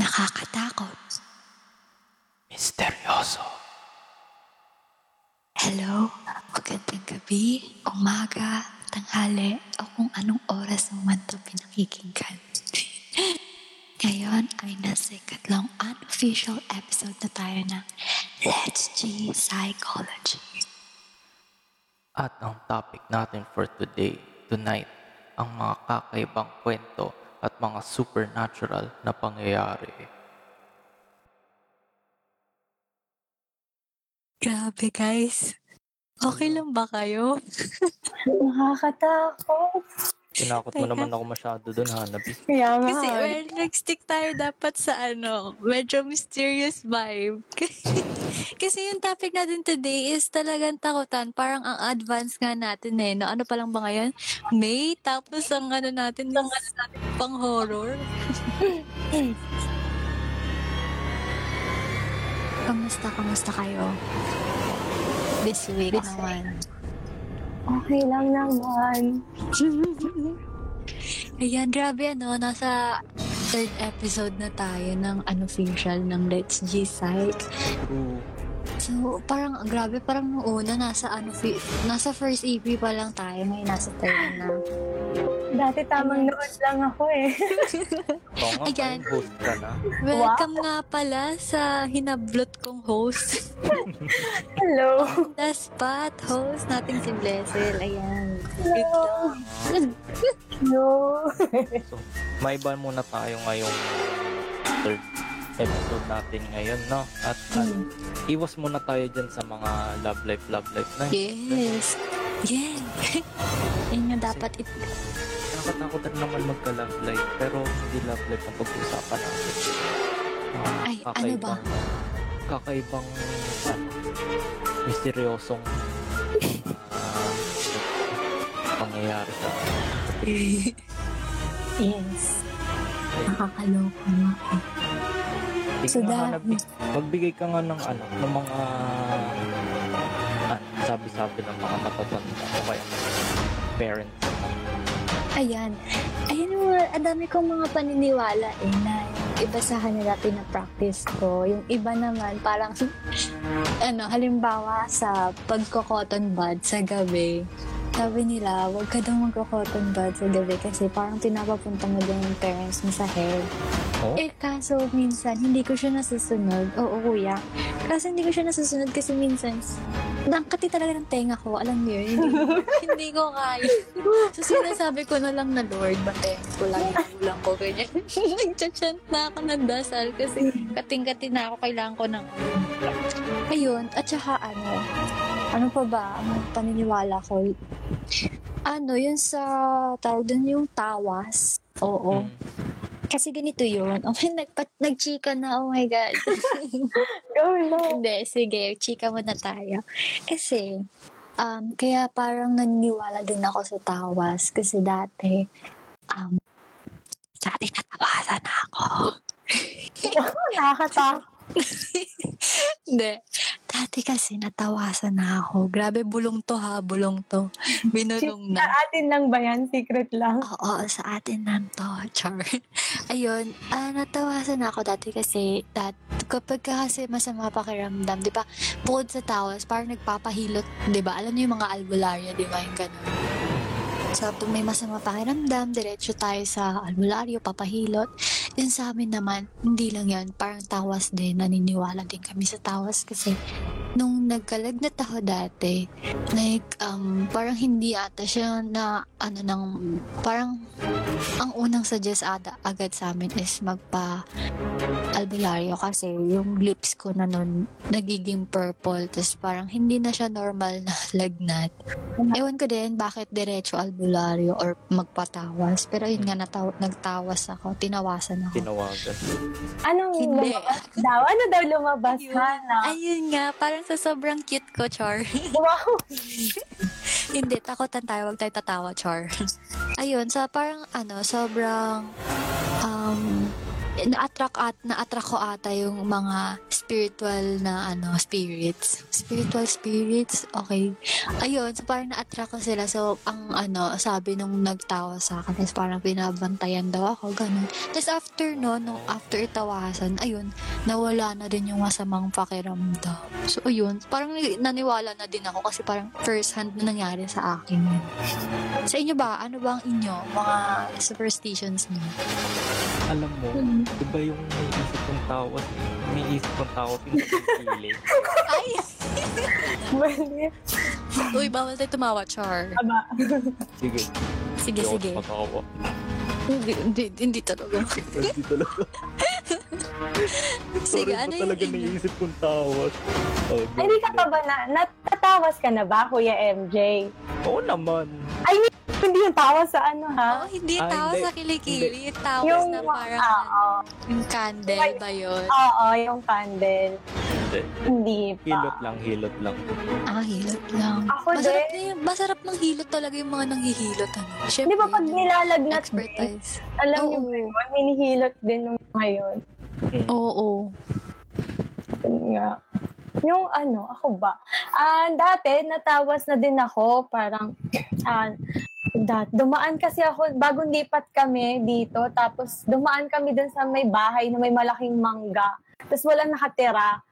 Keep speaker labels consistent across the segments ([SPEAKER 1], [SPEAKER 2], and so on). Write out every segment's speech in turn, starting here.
[SPEAKER 1] Nakakatakot.
[SPEAKER 2] Misteryoso.
[SPEAKER 1] Hello, magandang gabi, umaga, tanghali, o kung anong oras mo man ito pinakikinggan. Ngayon ay nasa ikatlong unofficial episode na tayo ng Let's G Psychology.
[SPEAKER 2] At ang topic natin for today, tonight, ang mga kakaibang kwento at mga supernatural na pangyayari.
[SPEAKER 1] Grabe guys, okay lang ba kayo?
[SPEAKER 3] Nakakatakot.
[SPEAKER 2] Tinakot mo naman ako masyado dun, Hanabi.
[SPEAKER 3] Kaya nga.
[SPEAKER 1] Kasi well, nag-stick tayo dapat sa ano, medyo mysterious vibe. Kasi yung topic natin today is talagang takutan. Parang ang advance nga natin eh. No? Ano pa lang ba ngayon? May, tapos ang ano natin, ang ano natin, pang horror. kamusta, kamusta kayo? This week naman.
[SPEAKER 3] Okay lang naman.
[SPEAKER 1] Ayan, grabe ano, nasa third episode na tayo ng unofficial ng Let's G Psych. So, parang grabe, parang nung una, nasa, ano, fi- nasa first EP pa lang tayo, ngayon nasa third na.
[SPEAKER 3] Dati tamang nood lang ako eh.
[SPEAKER 2] Oo nga,
[SPEAKER 1] Ayan.
[SPEAKER 2] parang host ka na.
[SPEAKER 1] Welcome nga pala sa hinablot kong host.
[SPEAKER 3] Hello.
[SPEAKER 1] The spot host nating si Blessel. Ayan.
[SPEAKER 3] Hello. No.
[SPEAKER 2] So, may iba muna tayo ngayong third episode natin ngayon, no? At at iwas muna tayo dyan sa mga love life, love life na.
[SPEAKER 1] Yes. Yeah. Yun yung dapat it.
[SPEAKER 2] Nakakatakot rin naman magka-love life, pero hindi love life ang pag-usapan natin. Ah,
[SPEAKER 1] Ay, ano ba?
[SPEAKER 2] Kakaibang, ano, misteryosong ah, pangyayari sa
[SPEAKER 3] Yes.
[SPEAKER 1] Nakakaloka nga. eh. So,
[SPEAKER 2] na, magbigay ka nga ng ano, ng mga ano, sabi-sabi ng mga matatanda o kaya parents.
[SPEAKER 1] Ayan. Ayan yung mga, ang dami kong mga paniniwala eh na iba sa kanila pinapractice ko. Yung iba naman parang, ano, halimbawa sa pagko-cotton bud sa gabi. Sabi nila, huwag ka daw magko-cotton bud sa gabi kasi parang tinapapunta mo din yung parents mo sa hair.
[SPEAKER 2] Oh?
[SPEAKER 1] Eh, kaso minsan, hindi ko siya nasusunod. Oo, kuya. Kaso hindi ko siya nasusunod kasi minsan, nangkati talaga ng tenga ko. Alam niyo yun, hindi, hindi ko kaya. So, sinasabi ko na lang na, Lord, bantayan ko lang yung ulang ko. Ganyan. Nagchachant na ako ng dasal kasi kating-kati na ako. Kailangan ko ng Ayun. At saka, ano, ano pa ba ang paniniwala ko? Ano, yun sa, tawag doon yung tawas. Oo.
[SPEAKER 2] Mm.
[SPEAKER 1] Kasi ganito yun. Oh, nagpa- nag-chika na. Oh my God.
[SPEAKER 3] Go na.
[SPEAKER 1] Hindi, sige. Chika muna tayo. Kasi, um, kaya parang naniniwala din ako sa tawas. Kasi dati, um, dati natawasan ako.
[SPEAKER 3] Nakakatakot.
[SPEAKER 1] Hindi. Dati kasi natawasan na ako. Grabe, bulong to ha. Bulong to. Binulong
[SPEAKER 3] Sa
[SPEAKER 1] na.
[SPEAKER 3] atin lang ba yan? Secret lang.
[SPEAKER 1] Oo, sa atin lang to, Char. Ayun, ah, natawasan ako dati kasi dat, kapag ka kasi masama pakiramdam, di ba, bukod sa tawas, parang nagpapahilot, di ba? Alam niyo yung mga albularyo, di ba? Yung ganun. So, pag may masama pakiramdam, diretso tayo sa albularyo, papahilot. Yun sa amin naman, hindi lang yan, parang tawas din, naniniwala din kami sa tawas kasi nung nagkalagnat ako dati, like, um, parang hindi ata siya na, ano, nang, parang, ang unang suggest ada, agad sa amin is magpa albularyo kasi yung lips ko na nun nagiging purple tapos parang hindi na siya normal na lagnat. Ewan ko din bakit diretso albularyo or magpatawas. Pero yun nga, nataw- nagtawas ako. Tinawasan ako.
[SPEAKER 2] Tinawagan.
[SPEAKER 3] Anong
[SPEAKER 1] Hindi.
[SPEAKER 3] lumabas daw? Ano daw lumabas? Hana?
[SPEAKER 1] Ayun nga, parang sa sobrang cute ko, Char.
[SPEAKER 3] Wow.
[SPEAKER 1] Hindi, takutan tayo. Huwag tayo tatawa, Char. Ayun, sa parang ano, sobrang um, na-attract at na-attract ko ata yung mga spiritual na ano, spirits. Spiritual spirits, okay. Ayun, so parang na-attract ko sila. So, ang ano, sabi nung nagtawa sa akin is parang binabantayan daw ako, ganun. Tapos after no, nung after tawasan, ayun, nawala na din yung masamang pakiramdam. So, ayun, parang ni- naniwala na din ako kasi parang first hand na nangyari sa akin. Sa inyo ba? Ano ba ang inyo? Mga superstitions niyo?
[SPEAKER 2] Alam mo,
[SPEAKER 1] Hmm.
[SPEAKER 2] Di ba yung may isip kong tao, may isip kong tao, pinapipili.
[SPEAKER 1] Ay!
[SPEAKER 3] Bali.
[SPEAKER 1] Uy, bawal tayo tumawa, Char.
[SPEAKER 3] Aba.
[SPEAKER 2] Sige,
[SPEAKER 1] Sige,
[SPEAKER 2] hindi ako
[SPEAKER 1] sige.
[SPEAKER 2] matawa.
[SPEAKER 1] Hindi, hindi, hindi talaga.
[SPEAKER 2] Hindi talaga.
[SPEAKER 1] Sige, ano yung
[SPEAKER 2] talaga
[SPEAKER 1] inyo?
[SPEAKER 2] naisip kong tawas? Oh,
[SPEAKER 3] Ay, Hindi ka pa ba na, natatawas ka na ba, Kuya MJ?
[SPEAKER 2] Oo naman.
[SPEAKER 3] Hindi yung tawa sa ano, ha?
[SPEAKER 1] Oh, hindi
[SPEAKER 2] Ah,
[SPEAKER 1] tawa
[SPEAKER 2] hindi.
[SPEAKER 1] sa kilikili. Yung tawas
[SPEAKER 3] Yung,
[SPEAKER 1] na parang
[SPEAKER 3] oo.
[SPEAKER 1] yung candle ba yun?
[SPEAKER 3] Oo, yung candle.
[SPEAKER 2] Hindi.
[SPEAKER 3] Hindi pa.
[SPEAKER 2] Hilot lang, hilot lang.
[SPEAKER 1] Ah, hilot lang.
[SPEAKER 3] Ako
[SPEAKER 1] masarap
[SPEAKER 3] din.
[SPEAKER 1] na yung, masarap ng hilot talaga yung mga nanghihilot. Ano? Syempre,
[SPEAKER 3] Di ba pag nilalagnat din,
[SPEAKER 1] expertise.
[SPEAKER 3] alam
[SPEAKER 1] Oo.
[SPEAKER 3] niyo ba yun? Minihilot din nung ngayon.
[SPEAKER 2] Mm.
[SPEAKER 1] Oo.
[SPEAKER 3] Yun nga. Yung ano, ako ba? Ah, dati, natawas na din ako. Parang, ah, dat, dumaan kasi ako, bagong lipat kami dito, tapos dumaan kami dun sa may bahay na may malaking mangga. Tapos walang nakatira.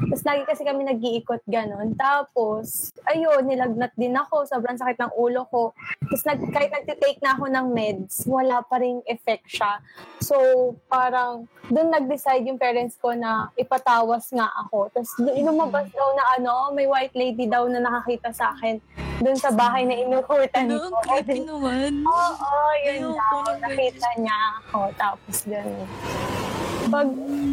[SPEAKER 3] Tapos lagi kasi kami nag-iikot ganun. Tapos, ayun, nilagnat din ako. Sobrang sakit ng ulo ko. Tapos nag, kahit nagtitake na ako ng meds, wala pa rin effect siya. So, parang, doon nag-decide yung parents ko na ipatawas nga ako. Tapos lumabas daw na ano, may white lady daw na nakakita sa akin doon sa bahay na inukutan
[SPEAKER 1] Ano,
[SPEAKER 3] ko.
[SPEAKER 1] ang creepy naman.
[SPEAKER 3] Oo, yun
[SPEAKER 1] Ayoko
[SPEAKER 3] daw.
[SPEAKER 1] na
[SPEAKER 3] Nakita niya ako. Tapos gano'n. Pag,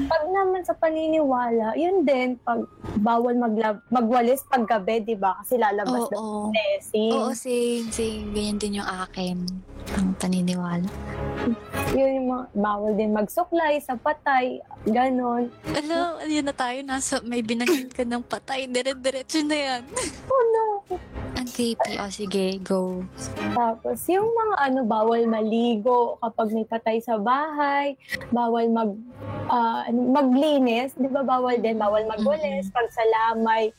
[SPEAKER 3] pag naman sa paniniwala, yun din, pag bawal maglab, magwalis pag gabi, di ba? Kasi lalabas
[SPEAKER 1] Oo.
[SPEAKER 3] yung blessing.
[SPEAKER 1] Oo, same, same. Ganyan din yung akin. Ang paniniwala.
[SPEAKER 3] Yun yung mga, bawal din magsuklay sa patay, ganon.
[SPEAKER 1] Alam, yun na tayo. Nasa, may binanggit ka ng patay. Dire-diretso na yan.
[SPEAKER 3] Oh no!
[SPEAKER 1] Ang creepy. O, sige, go.
[SPEAKER 3] Tapos, yung mga ano, bawal maligo kapag may patay sa bahay, bawal mag, ano, maglinis, di ba bawal din, bawal magwalis, pagsalamay.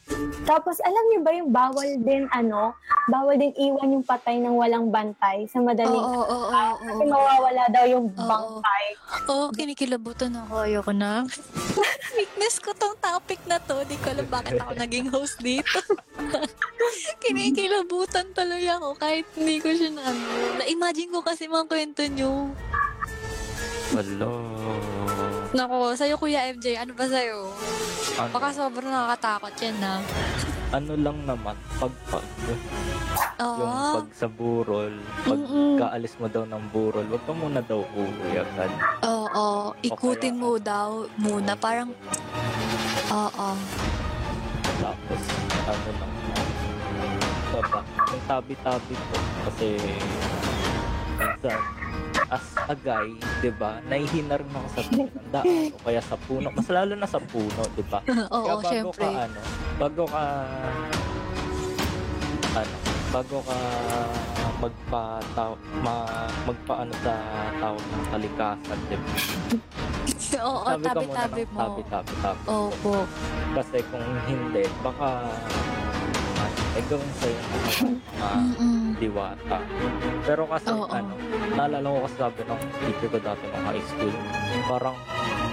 [SPEAKER 3] Tapos, alam niyo ba yung bawal din, ano, bawal din iwan yung patay ng walang bantay sa madaling
[SPEAKER 1] oo, oo,
[SPEAKER 3] araw.
[SPEAKER 1] oo.
[SPEAKER 3] Kasi mawawala daw yung
[SPEAKER 1] Oo.
[SPEAKER 3] bangkay.
[SPEAKER 1] Oo, kinikilabutan ako. Ayoko na. Weakness ko tong topic na to. Di ko alam bakit ako naging host dito. kinikilabutan talaga ako kahit hindi ko siya na ano. Na-imagine ko kasi mga kwento nyo.
[SPEAKER 2] Wala.
[SPEAKER 1] Nako, sa'yo Kuya MJ, ano ba sa'yo?
[SPEAKER 2] Ano,
[SPEAKER 1] Baka sobrang nakakatakot yan na.
[SPEAKER 2] ano lang naman, pagpag.
[SPEAKER 1] Oo.
[SPEAKER 2] Yung pag sa burol, pag
[SPEAKER 1] Mm-mm.
[SPEAKER 2] kaalis mo daw ng burol, wag ka muna daw uuwi agad.
[SPEAKER 1] Oo, ikutin mo daw muna. Parang, oo.
[SPEAKER 2] Tapos, ano lang, baba. Yung tabi-tabi ko, kasi minsan, as a guy, di ba, nahihina rin ako sa daan o kaya sa puno. Mas lalo na sa puno, di ba?
[SPEAKER 1] Oo,
[SPEAKER 2] Kaya bago
[SPEAKER 1] syempre.
[SPEAKER 2] ka ano, bago ka ano, bago ka magpa ma, magpaano sa tao ng kalikasan, di ba?
[SPEAKER 1] Oo,
[SPEAKER 2] Sabi ka muna
[SPEAKER 1] tabi-tabi
[SPEAKER 2] ng
[SPEAKER 1] mo.
[SPEAKER 2] Tabi, tabi, tabi.
[SPEAKER 1] Opo.
[SPEAKER 2] Kasi kung hindi, baka ano, eh gawin sa'yo ng mga
[SPEAKER 1] Mm-mm.
[SPEAKER 2] diwata. Pero kasi
[SPEAKER 1] Oo.
[SPEAKER 2] ano, naalala ko kasi sabi ng teacher ko dati ng high school, parang,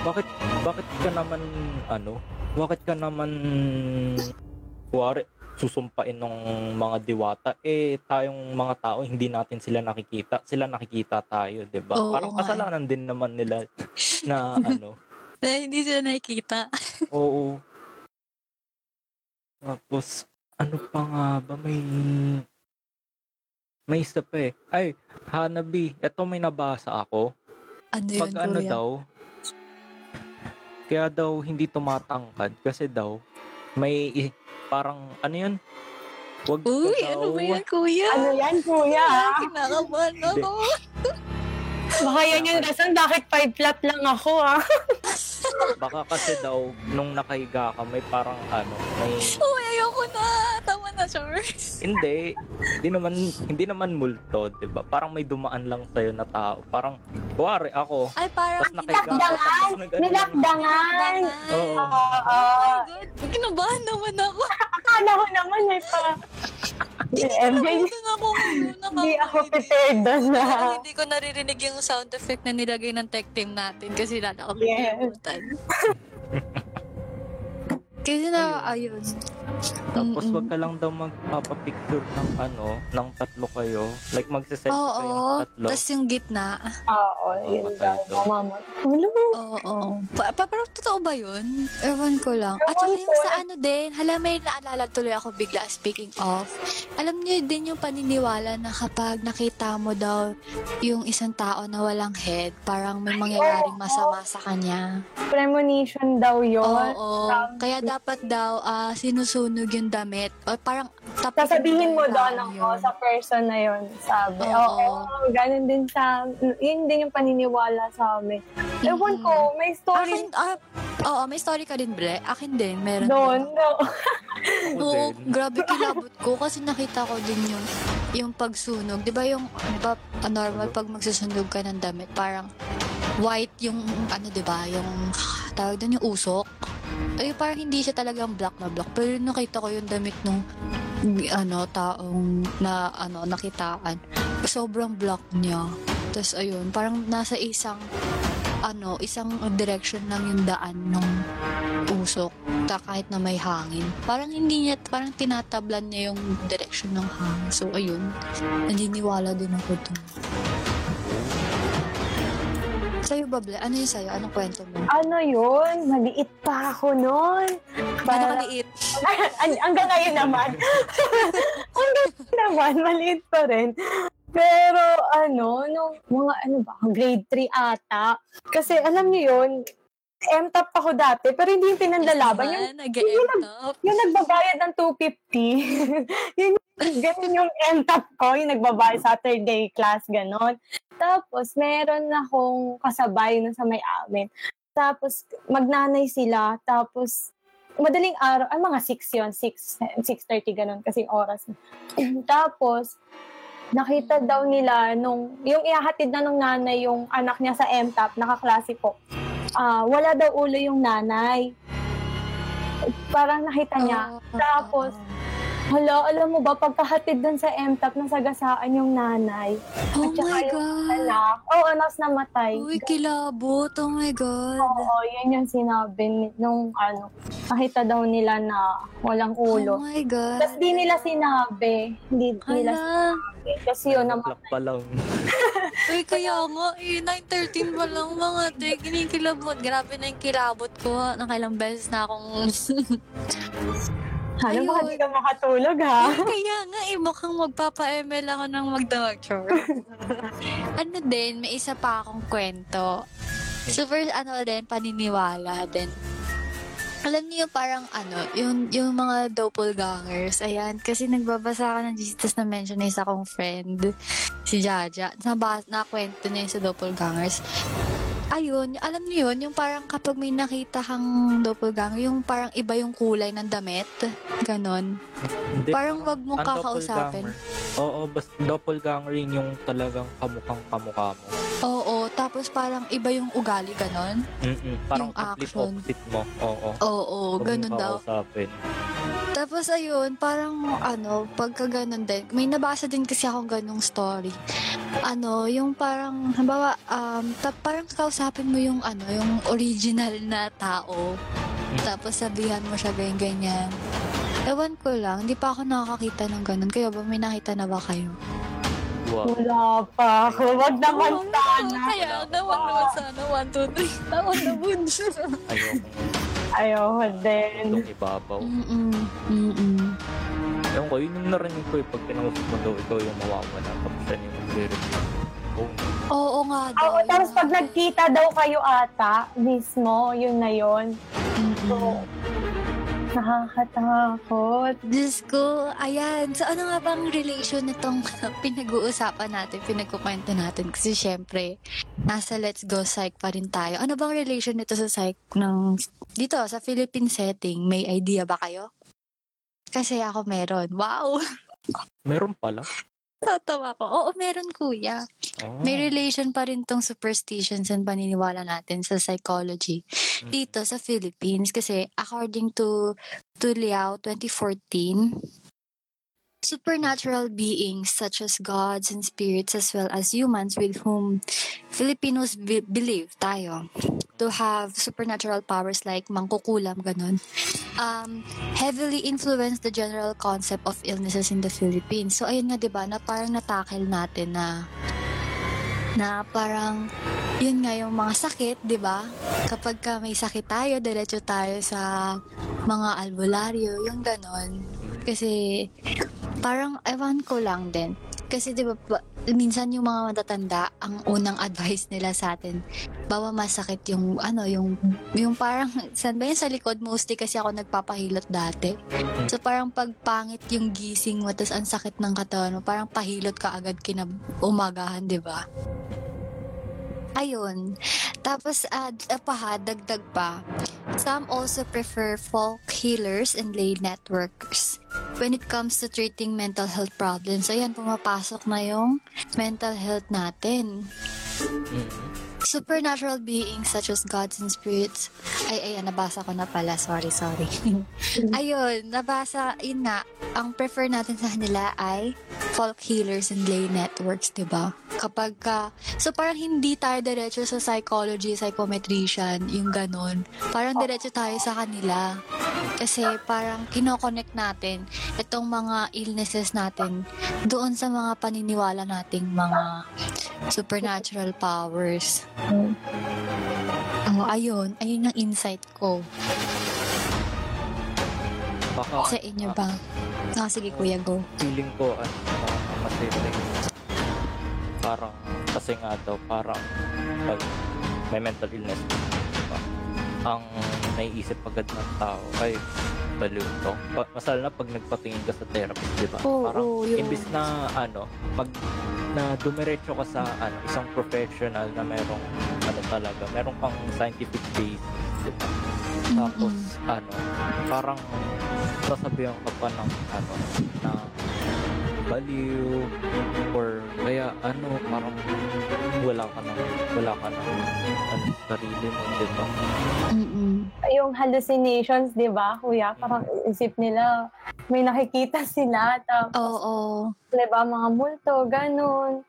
[SPEAKER 2] bakit, bakit ka naman, ano, bakit ka naman, kuwari, susumpain ng mga diwata, eh, tayong mga tao, hindi natin sila nakikita, sila nakikita tayo, 'di ba?
[SPEAKER 1] Oo
[SPEAKER 2] Parang
[SPEAKER 1] nga eh.
[SPEAKER 2] kasalanan din naman nila na, ano,
[SPEAKER 1] Eh, hindi sila nakikita.
[SPEAKER 2] Oo. Tapos, ano pa nga ba? May... May isa pa eh. Ay, Hanabi. Ito may nabasa ako.
[SPEAKER 1] Ano yun,
[SPEAKER 2] Pag ano
[SPEAKER 1] kuya?
[SPEAKER 2] daw, kaya daw hindi tumatangkad kasi daw may i- parang ano yun? Wag ka
[SPEAKER 1] Uy,
[SPEAKER 2] daw,
[SPEAKER 1] ano ba yan, kuya?
[SPEAKER 3] Ano yan, kuya? ha?
[SPEAKER 1] Kinakabahan ako.
[SPEAKER 3] Baka yan yung rason bakit five flat lang ako, ah.
[SPEAKER 2] Baka kasi daw nung nakahiga ka may parang ano, may
[SPEAKER 1] Uy, ayoko na. Tama na. sure.
[SPEAKER 2] Hindi, hindi naman hindi naman multo, 'di ba? Parang may dumaan lang sa'yo na tao. Parang kuwari ako,
[SPEAKER 1] Ay, parang
[SPEAKER 2] Tapos nakahiga ako,
[SPEAKER 3] Lakdangan!
[SPEAKER 2] tapos nag-
[SPEAKER 3] Nilakdangan!
[SPEAKER 2] Oo.
[SPEAKER 3] Oo.
[SPEAKER 1] Oh my God. Kinabahan naman ako.
[SPEAKER 3] Akala ko naman may pa... MJ,
[SPEAKER 1] ako ngayon.
[SPEAKER 3] hindi ako prepared doon na.
[SPEAKER 1] Hindi ko naririnig yung sound effect na nilagay ng tech team natin kasi lalo ako
[SPEAKER 3] Yes.
[SPEAKER 1] kalimutan. kasi na, ayun.
[SPEAKER 2] Tapos
[SPEAKER 1] Mm-mm.
[SPEAKER 2] wag ka lang daw magpapapicture ng ano, ng tatlo kayo. Like magsiselfie kayo ng
[SPEAKER 1] Oo.
[SPEAKER 2] tatlo.
[SPEAKER 1] Tapos yung gitna.
[SPEAKER 3] Oo, yun daw. Mama. Ano?
[SPEAKER 1] Oo. Pa, pa, pero totoo ba yun? Ewan ko lang. At saka yung sa ano din, hala may naalala tuloy ako bigla speaking of. Alam niyo din yung paniniwala na kapag nakita mo daw yung isang tao na walang head, parang may mangyayaring masama sa kanya.
[SPEAKER 3] Premonition daw yun.
[SPEAKER 1] Oo. Kaya dapat daw ah, sinusunog yung damit. O parang tapitin
[SPEAKER 3] Sasabihin mo doon ako
[SPEAKER 1] yun.
[SPEAKER 3] sa person na yun, sabi.
[SPEAKER 1] Oo.
[SPEAKER 3] Oo, ganun din sa, yun din yung paniniwala sa amin. Ewan
[SPEAKER 1] Mm-mm.
[SPEAKER 3] ko, may story
[SPEAKER 1] Akin, ah, oo, may story ka din, Bre. Akin din, meron
[SPEAKER 3] doon.
[SPEAKER 1] din.
[SPEAKER 3] No.
[SPEAKER 1] Oo, grabe kilabot ko kasi nakita ko din yung yung pagsunog. 'Di ba yung 'di ba normal pag magsusunog ka ng damit, parang white yung ano 'di ba, yung tawag doon yung usok. Ay parang hindi siya talagang black na black. Pero nakita ko yung damit nung ano taong na ano nakitaan. Sobrang black niya. Tapos ayun, parang nasa isang ano, isang direction lang yung daan ng usok ta kahit na may hangin. Parang hindi niya, parang tinatablan niya yung direction ng hangin. So, ayun. Naniniwala din ako dun. Sa'yo, Bable, ano yung sa'yo? Anong kwento mo?
[SPEAKER 3] Ano yun? Maliit pa ako noon.
[SPEAKER 1] Ano kaliit?
[SPEAKER 3] Ang- hanggang ngayon naman. hanggang ngayon naman, maliit pa rin. Pero ano, nung mga ano ba, grade 3 ata. Kasi alam niyo yun, M-top ako dati, pero hindi yung pinandalaban. Yung,
[SPEAKER 1] Nag-e-top.
[SPEAKER 3] yung nagbabayad ng 250. yun, ganun yung M-top ko, yung nagbabayad Saturday class, ganon. Tapos, meron akong kasabay na sa may amin. Tapos, magnanay sila. Tapos, madaling araw, ay mga 6 yun, 6, 6.30 ganun kasing oras. Tapos, nakita daw nila nung, yung ihahatid na nung nanay yung anak niya sa MTAP, nakaklase ko, ah wala daw ulo yung nanay. Parang nakita niya.
[SPEAKER 1] Oo,
[SPEAKER 3] Tapos. Hala, alam mo ba, pagkahatid dun sa MTAP, nasagasaan yung nanay.
[SPEAKER 1] Oh
[SPEAKER 3] At saka
[SPEAKER 1] my
[SPEAKER 3] yung
[SPEAKER 1] God.
[SPEAKER 3] Anak. Oo, anak namatay.
[SPEAKER 1] Uy, kilabot. Oh my God.
[SPEAKER 3] Oo, yan yung sinabi ni- nung ano, nakita daw nila na walang
[SPEAKER 1] Oh
[SPEAKER 3] ulo.
[SPEAKER 1] my God.
[SPEAKER 3] Tapos di nila sinabi. Hindi nila
[SPEAKER 1] Hala.
[SPEAKER 3] sinabi. Kasi yun naman.
[SPEAKER 2] Black pa lang.
[SPEAKER 1] Uy, kaya nga, eh, 9.13 pa lang mga te, kinikilabot. Grabe na yung kilabot ko. Nakailang beses na akong...
[SPEAKER 3] Ba,
[SPEAKER 1] Ayun.
[SPEAKER 3] di ka makatulog ha?
[SPEAKER 1] kaya nga, eh, mukhang magpapa-ML ako ng magdamagture. ano din, may isa pa akong kwento. Super, ano din, paniniwala din. Alam niyo parang ano, yung, yung mga doppelgangers, ayan, kasi nagbabasa ako ng Jesus na mention na isa kong friend, si Jaja, nabas, nakwento niya yung sa doppelgangers. Ayun, alam niyo yun, yung parang kapag may nakita kang doppelganger, yung parang iba yung kulay ng damit, ganon.
[SPEAKER 2] Hindi.
[SPEAKER 1] Parang wag mong
[SPEAKER 2] Ang
[SPEAKER 1] kakausapin.
[SPEAKER 2] doppelganger. Oo, basta doppelganger yun yung talagang kamukhang kamukha mo.
[SPEAKER 1] Oo, tapos parang iba yung ugali, ganon.
[SPEAKER 2] Mm-mm. Parang
[SPEAKER 1] Yung action.
[SPEAKER 2] opposite mo. Oo.
[SPEAKER 1] Oo,
[SPEAKER 2] Huwag
[SPEAKER 1] ganun
[SPEAKER 2] mong
[SPEAKER 1] daw.
[SPEAKER 2] kakausapin.
[SPEAKER 1] Tapos ayun, parang ano, pagka ganun din, may nabasa din kasi akong ganung story. Ano, yung parang, halimbawa, um, ta- parang kausapin mo yung ano, yung original na tao. Tapos sabihan mo siya ganyan-ganyan. Ewan ko lang, hindi pa ako nakakakita ng ganun. Kayo ba, may nakita na ba kayo?
[SPEAKER 2] Wow.
[SPEAKER 3] Wala pa ako. Wag naman sana.
[SPEAKER 1] Kaya, naman naman sana. One, two, three. Tawa na bunso.
[SPEAKER 2] Ayoko.
[SPEAKER 3] Ayoko din.
[SPEAKER 2] Itong ibabaw.
[SPEAKER 1] Mm-mm. Mm-mm.
[SPEAKER 2] Ewan ko, yun yung narinig ko eh. Pag kinausap mo daw, ikaw yung mawawala. Tapos siya yung magre-review. Oh,
[SPEAKER 1] Oo nga daw.
[SPEAKER 3] Oo, tapos pag nagkita daw kayo ata, mismo, yun na yun.
[SPEAKER 1] Mm-mm.
[SPEAKER 3] So, nakakatakot.
[SPEAKER 1] Diyos ko, ayan. So, ano nga bang relation nitong pinag-uusapan natin, pinagkukwento natin? Kasi syempre, nasa Let's Go Psych pa rin tayo. Ano bang relation nito sa psych ng, dito, sa Philippine setting? May idea ba kayo? Kasi ako meron. Wow!
[SPEAKER 2] Meron pala.
[SPEAKER 1] Tatawa ko. Oo, meron kuya.
[SPEAKER 2] Oh.
[SPEAKER 1] May relation pa rin tong superstitions and paniniwala natin sa psychology
[SPEAKER 2] Mm.
[SPEAKER 1] dito sa Philippines kasi according to to Liao 2014 supernatural beings such as gods and spirits as well as humans with whom Filipinos be- believe tayo to have supernatural powers like mangkukulam ganun um heavily influence the general concept of illnesses in the Philippines so ayun nga 'di ba na parang natakil natin na na parang yun nga yung mga sakit, 'di ba? Kapag ka may sakit tayo, diretso tayo sa mga albularyo, yung ganon. Kasi parang ewan ko lang din. Kasi 'di ba minsan yung mga matatanda, ang unang advice nila sa atin, bawa masakit yung ano, yung yung parang saan ba yun sa likod mostly kasi ako nagpapahilot dati. So parang pagpangit yung gising mo tapos ang sakit ng katawan mo, parang pahilot ka agad kina umagahan, 'di ba? Ayun. Tapos, uh, pa ha, dagdag pa. Some also prefer folk healers and lay networkers when it comes to treating mental health problems. Ayan, pumapasok na yung mental health natin.
[SPEAKER 2] Mm.
[SPEAKER 1] Supernatural beings such as gods and spirits. Ay, ayan, nabasa ko na pala. Sorry, sorry. Ayun, nabasa, yun nga, ang prefer natin sa kanila ay folk healers and lay networks, 'di ba? Kapag ka, so parang hindi tayo diretso sa psychology, psychometrician, yung ganon. Parang diretso tayo sa kanila. Kasi parang kinoconnect natin itong mga illnesses natin doon sa mga paniniwala nating mga supernatural powers. Oh, ayun. Ayun yung insight ko.
[SPEAKER 2] Baka
[SPEAKER 1] Sa inyo ba? Ah, sige kuya, go.
[SPEAKER 2] feeling ko ano, parang kasi like, parang kasi nga daw parang pag may mental illness ang naiisip agad ng tao ay baliw to. Pa- Masal na pag nagpatingin ka sa therapist, di ba?
[SPEAKER 1] Oo,
[SPEAKER 2] parang
[SPEAKER 1] oo, yun.
[SPEAKER 2] imbis na ano, pag na dumiretso ka sa ano, isang professional na merong ano talaga, merong pang scientific base, di ba? Tapos ano, parang sasabihan ka pa ng ano, na baliw or kaya ano, parang wala ka ng wala ka ng ano, sarili mo, di ba?
[SPEAKER 1] Mm-mm.
[SPEAKER 3] Yung hallucinations, di ba, kuya? Parang isip nila, may nakikita sila. Tapos,
[SPEAKER 1] Oo.
[SPEAKER 3] di ba, mga multo, ganun.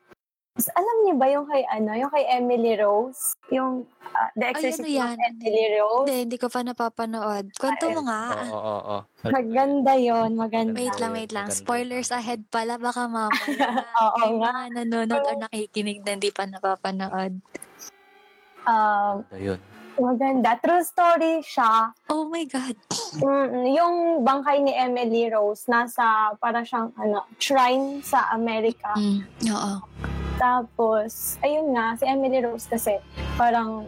[SPEAKER 3] Tapos, alam niyo ba yung kay, ano, yung kay Emily Rose? Yung ah, The Exorcist
[SPEAKER 1] ano yan?
[SPEAKER 3] Emily Rose?
[SPEAKER 1] Hindi, hindi ko pa napapanood. Kwento mo nga.
[SPEAKER 2] Oo, oo, oo.
[SPEAKER 3] Maganda yon maganda.
[SPEAKER 1] Wait lang, wait lang. Spoilers ahead pala. Baka mamaya.
[SPEAKER 3] Oo
[SPEAKER 1] may
[SPEAKER 3] nga.
[SPEAKER 1] mga nanonood or nakikinig na hindi pa napapanood.
[SPEAKER 3] Um,
[SPEAKER 2] Ayun.
[SPEAKER 3] maganda. True story siya.
[SPEAKER 1] Oh my God.
[SPEAKER 3] Mm, yung bangkay ni Emily Rose, nasa para siyang ano, shrine sa Amerika.
[SPEAKER 1] Mm, oo.
[SPEAKER 3] Tapos, ayun nga, si Emily Rose kasi parang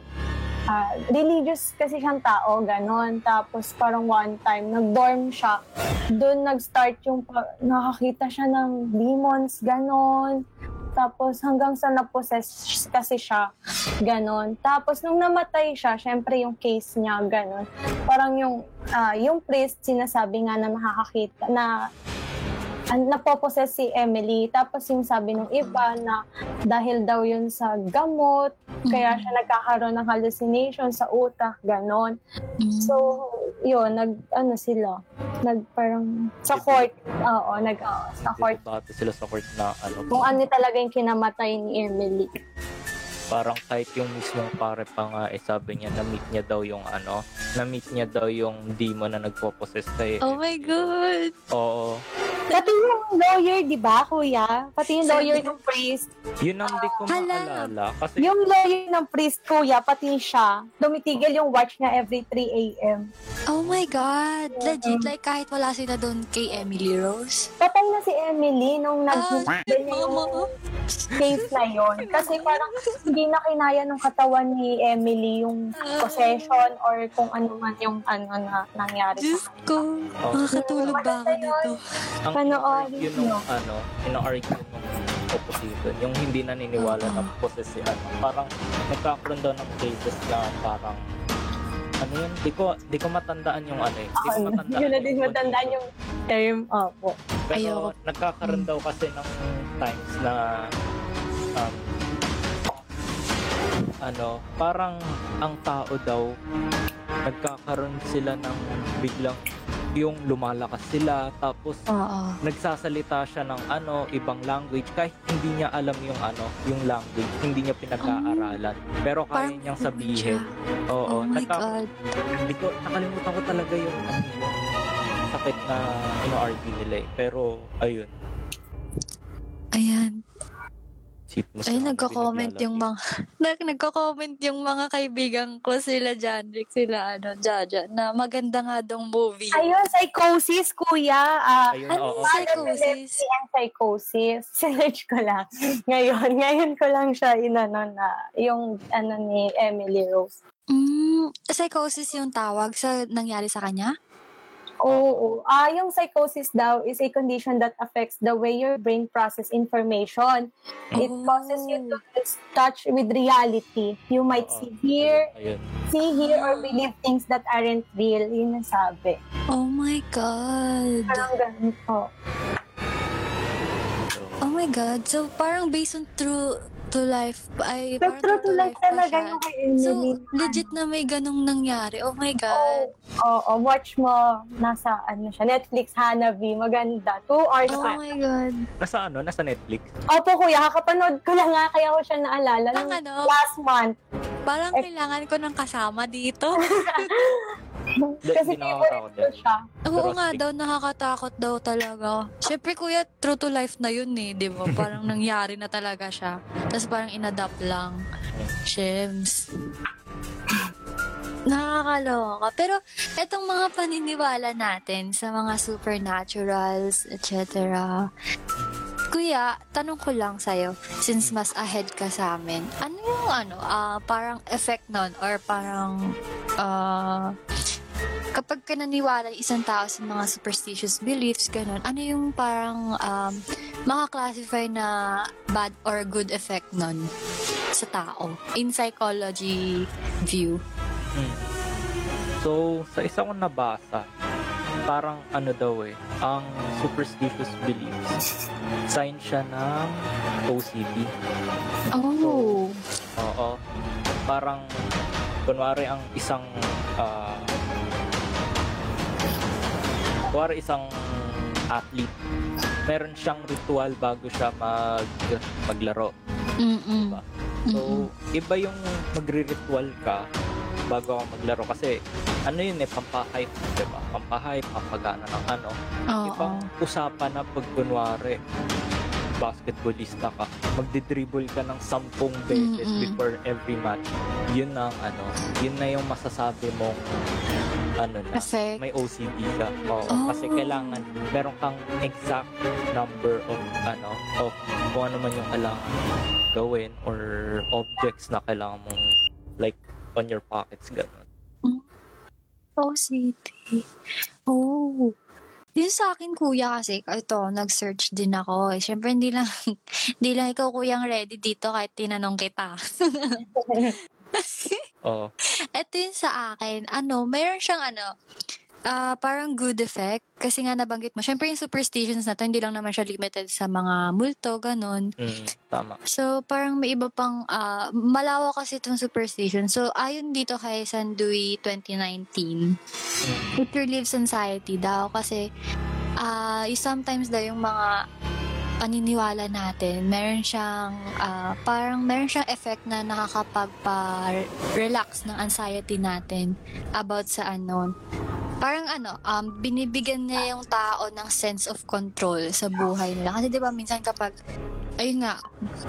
[SPEAKER 3] ah, religious kasi siyang tao, ganon. Tapos parang one time, nag-dorm siya. Doon nag-start yung, nakakita siya ng demons, ganon. Tapos hanggang sa napossess kasi siya, ganon. Tapos nung namatay siya, syempre yung case niya, ganon. Parang yung, ah, yung priest, sinasabi nga na nakakakita, na an napopossess si Emily. Tapos yung sabi ng iba na dahil daw yun sa gamot, kaya siya nagkakaroon ng hallucination sa utak, ganon.
[SPEAKER 1] Mm.
[SPEAKER 3] So, yun, nag, ano sila, nag parang, sa court, oo, nag, oo, sa court,
[SPEAKER 2] Dito sila sa court na ano,
[SPEAKER 3] kung ano talaga yung kinamatay ni Emily.
[SPEAKER 2] Parang kahit yung mismong pare pa nga eh sabi niya na-meet niya daw yung ano, na-meet niya daw yung demon na nagpo-possess kay
[SPEAKER 1] Oh my God.
[SPEAKER 2] Oo.
[SPEAKER 3] Pati yung lawyer, di ba, kuya? Pati yung lawyer ng priest.
[SPEAKER 2] Yun ang di ko
[SPEAKER 1] Hala.
[SPEAKER 2] maalala. Kasi
[SPEAKER 3] Yung lawyer ng priest, kuya, pati siya, dumitigil yung watch niya every 3 a.m.
[SPEAKER 1] Oh my God. Legit, like kahit wala sila doon kay Emily Rose.
[SPEAKER 3] Patay na si Emily nung nag
[SPEAKER 1] Ah,
[SPEAKER 3] yung
[SPEAKER 1] mama.
[SPEAKER 3] case na yon Kasi parang hindi na kinaya ng katawan ni Emily yung possession or kung ano man yung ano na nangyari
[SPEAKER 1] Diyos
[SPEAKER 3] sa kanya.
[SPEAKER 1] ko. Makakatulog ba ako nito?
[SPEAKER 2] ang
[SPEAKER 3] Panoorin
[SPEAKER 2] yun nung
[SPEAKER 3] nyo.
[SPEAKER 2] ano, ina-argue nung opposition, yung hindi naniniwala na possess si ano. Parang nagkakaroon daw ng cases na parang ano yun, di ko di ko matandaan yung ano eh. Di ko matandaan.
[SPEAKER 3] yun na din
[SPEAKER 2] yung
[SPEAKER 3] matandaan yung term. Opo.
[SPEAKER 2] Pero
[SPEAKER 1] Ayoko.
[SPEAKER 2] nagkakaroon daw kasi ng times na um, ano, parang ang tao daw nagkakaroon sila ng biglang yung lumalakas sila tapos
[SPEAKER 1] Oo.
[SPEAKER 2] nagsasalita siya ng ano ibang language kahit hindi niya alam yung ano yung language hindi niya pinag-aaralan pero kaya
[SPEAKER 1] Parang
[SPEAKER 2] niyang sabihin oo
[SPEAKER 1] Oh my
[SPEAKER 2] nagka-
[SPEAKER 1] God.
[SPEAKER 2] hindi ko nakalimutan ko talaga yung ano, yung sakit na ino-argue nila eh pero ayun
[SPEAKER 1] Ayan.
[SPEAKER 2] Mo
[SPEAKER 1] Ay, nagko-comment yung mga, nag, nagko-comment yung mga kaibigan ko, sila Janrick, sila ano, Jaja, na maganda nga dong movie.
[SPEAKER 3] Ayun, psychosis, kuya. Ah,
[SPEAKER 2] Ayun,
[SPEAKER 1] Ano yung psychosis?
[SPEAKER 3] Ang psychosis. Sinerch ko lang. Ngayon, ngayon ko lang siya inano na yung ano ni Emily Rose.
[SPEAKER 1] Mm, psychosis yung tawag sa nangyari sa kanya?
[SPEAKER 3] Oo. Ah, yung psychosis daw is a condition that affects the way your brain process information. It
[SPEAKER 1] Oh.
[SPEAKER 3] causes you to lose touch with reality. You might see, hear,
[SPEAKER 2] Ayun.
[SPEAKER 3] see, hear, or believe things that aren't real. Yun ang sabi.
[SPEAKER 1] Oh my God.
[SPEAKER 3] Parang ganun po.
[SPEAKER 1] Oh my God. So, parang based on true to life, ay,
[SPEAKER 3] So,
[SPEAKER 1] parang
[SPEAKER 3] true to life talaga yung kay
[SPEAKER 1] So,
[SPEAKER 3] Emily.
[SPEAKER 1] legit na may ganong nangyari. Oh my God.
[SPEAKER 3] Oo, watch mo. Nasa, ano siya, Netflix, Hanabi. Maganda. Two hours
[SPEAKER 1] Oh
[SPEAKER 3] pa.
[SPEAKER 1] my God.
[SPEAKER 2] nasa ano? Nasa Netflix?
[SPEAKER 3] Opo, kuya. Kakapanood ko lang nga. Kaya ko siya naalala.
[SPEAKER 1] Ang
[SPEAKER 3] nung
[SPEAKER 1] ano,
[SPEAKER 3] Last month.
[SPEAKER 1] parang
[SPEAKER 3] Eh-
[SPEAKER 1] kailangan ko ng kasama dito.
[SPEAKER 3] Kasi
[SPEAKER 2] hindi
[SPEAKER 3] favorite ko siya.
[SPEAKER 1] Oo
[SPEAKER 2] Pero
[SPEAKER 1] nga daw, nakakatakot daw talaga. Siyempre kuya, true to life na yun eh, di ba? Parang nangyari na talaga siya. Tapos parang inadapt lang. Shems. Nakakaloka. Pero etong mga paniniwala natin sa mga supernaturals, etc. Kuya, tanong ko lang sa'yo, since mas ahead ka sa amin, ano yung ano, ah, parang effect nun or parang ah, kapag ka naniwala isang tao sa mga superstitious beliefs, ganun, ano yung parang um, maka-classify na bad or good effect nun sa tao in psychology view?
[SPEAKER 2] Hmm. So, sa isa kong nabasa, parang ano daw eh, ang superstitious beliefs, sign siya ng OCD.
[SPEAKER 1] Oh.
[SPEAKER 2] Oo. Parang, kunwari ang isang, ah, kunwari isang athlete, meron siyang ritual bago siya mag, maglaro.
[SPEAKER 1] Mm-mm.
[SPEAKER 2] Diba?
[SPEAKER 1] Mm-mm.
[SPEAKER 2] So, iba yung magre-ritual ka bago ka maglaro kasi ano yun eh, pampahype, di ba? Pampahype, pampagana ng ano.
[SPEAKER 1] Oo.
[SPEAKER 2] Ibang usapan na pag kunwari basketballista ka, magdi-dribble ka ng sampung beses
[SPEAKER 1] Mm-mm.
[SPEAKER 2] before every match. Yun ang ano, yun na yung masasabi mong ano na,
[SPEAKER 1] Effect.
[SPEAKER 2] may OCD ka. Oo,
[SPEAKER 1] Oh.
[SPEAKER 2] kasi kailangan meron kang exact number of ano of kung ano man yung kailangan gawin or objects na kailangan mong like on your pockets ganun.
[SPEAKER 1] OCD. Oh. Yun sa akin, kuya, kasi ito, nag-search din ako. Eh. Siyempre, hindi lang, hindi lang ikaw, kuyang ready dito kahit tinanong kita.
[SPEAKER 2] Oo.
[SPEAKER 1] ito yun sa akin, ano, mayroon siyang ano, ah parang good effect. Kasi nga nabanggit mo, syempre yung superstitions na to, hindi lang naman siya limited sa mga multo, ganun.
[SPEAKER 2] Mm, tama.
[SPEAKER 1] So, parang may iba pang, ah, malawa kasi itong superstition. So, ayon dito kay Sandui 2019,
[SPEAKER 2] Mm.
[SPEAKER 1] it relieves anxiety daw kasi ah yung sometimes daw yung mga paniniwala natin, meron siyang ah, parang meron siyang effect na nakakapagpa-relax ng anxiety natin about sa ano. Parang ano, um, binibigyan niya yung tao ng sense of control sa buhay nila. Kasi 'di ba minsan kapag ayun nga,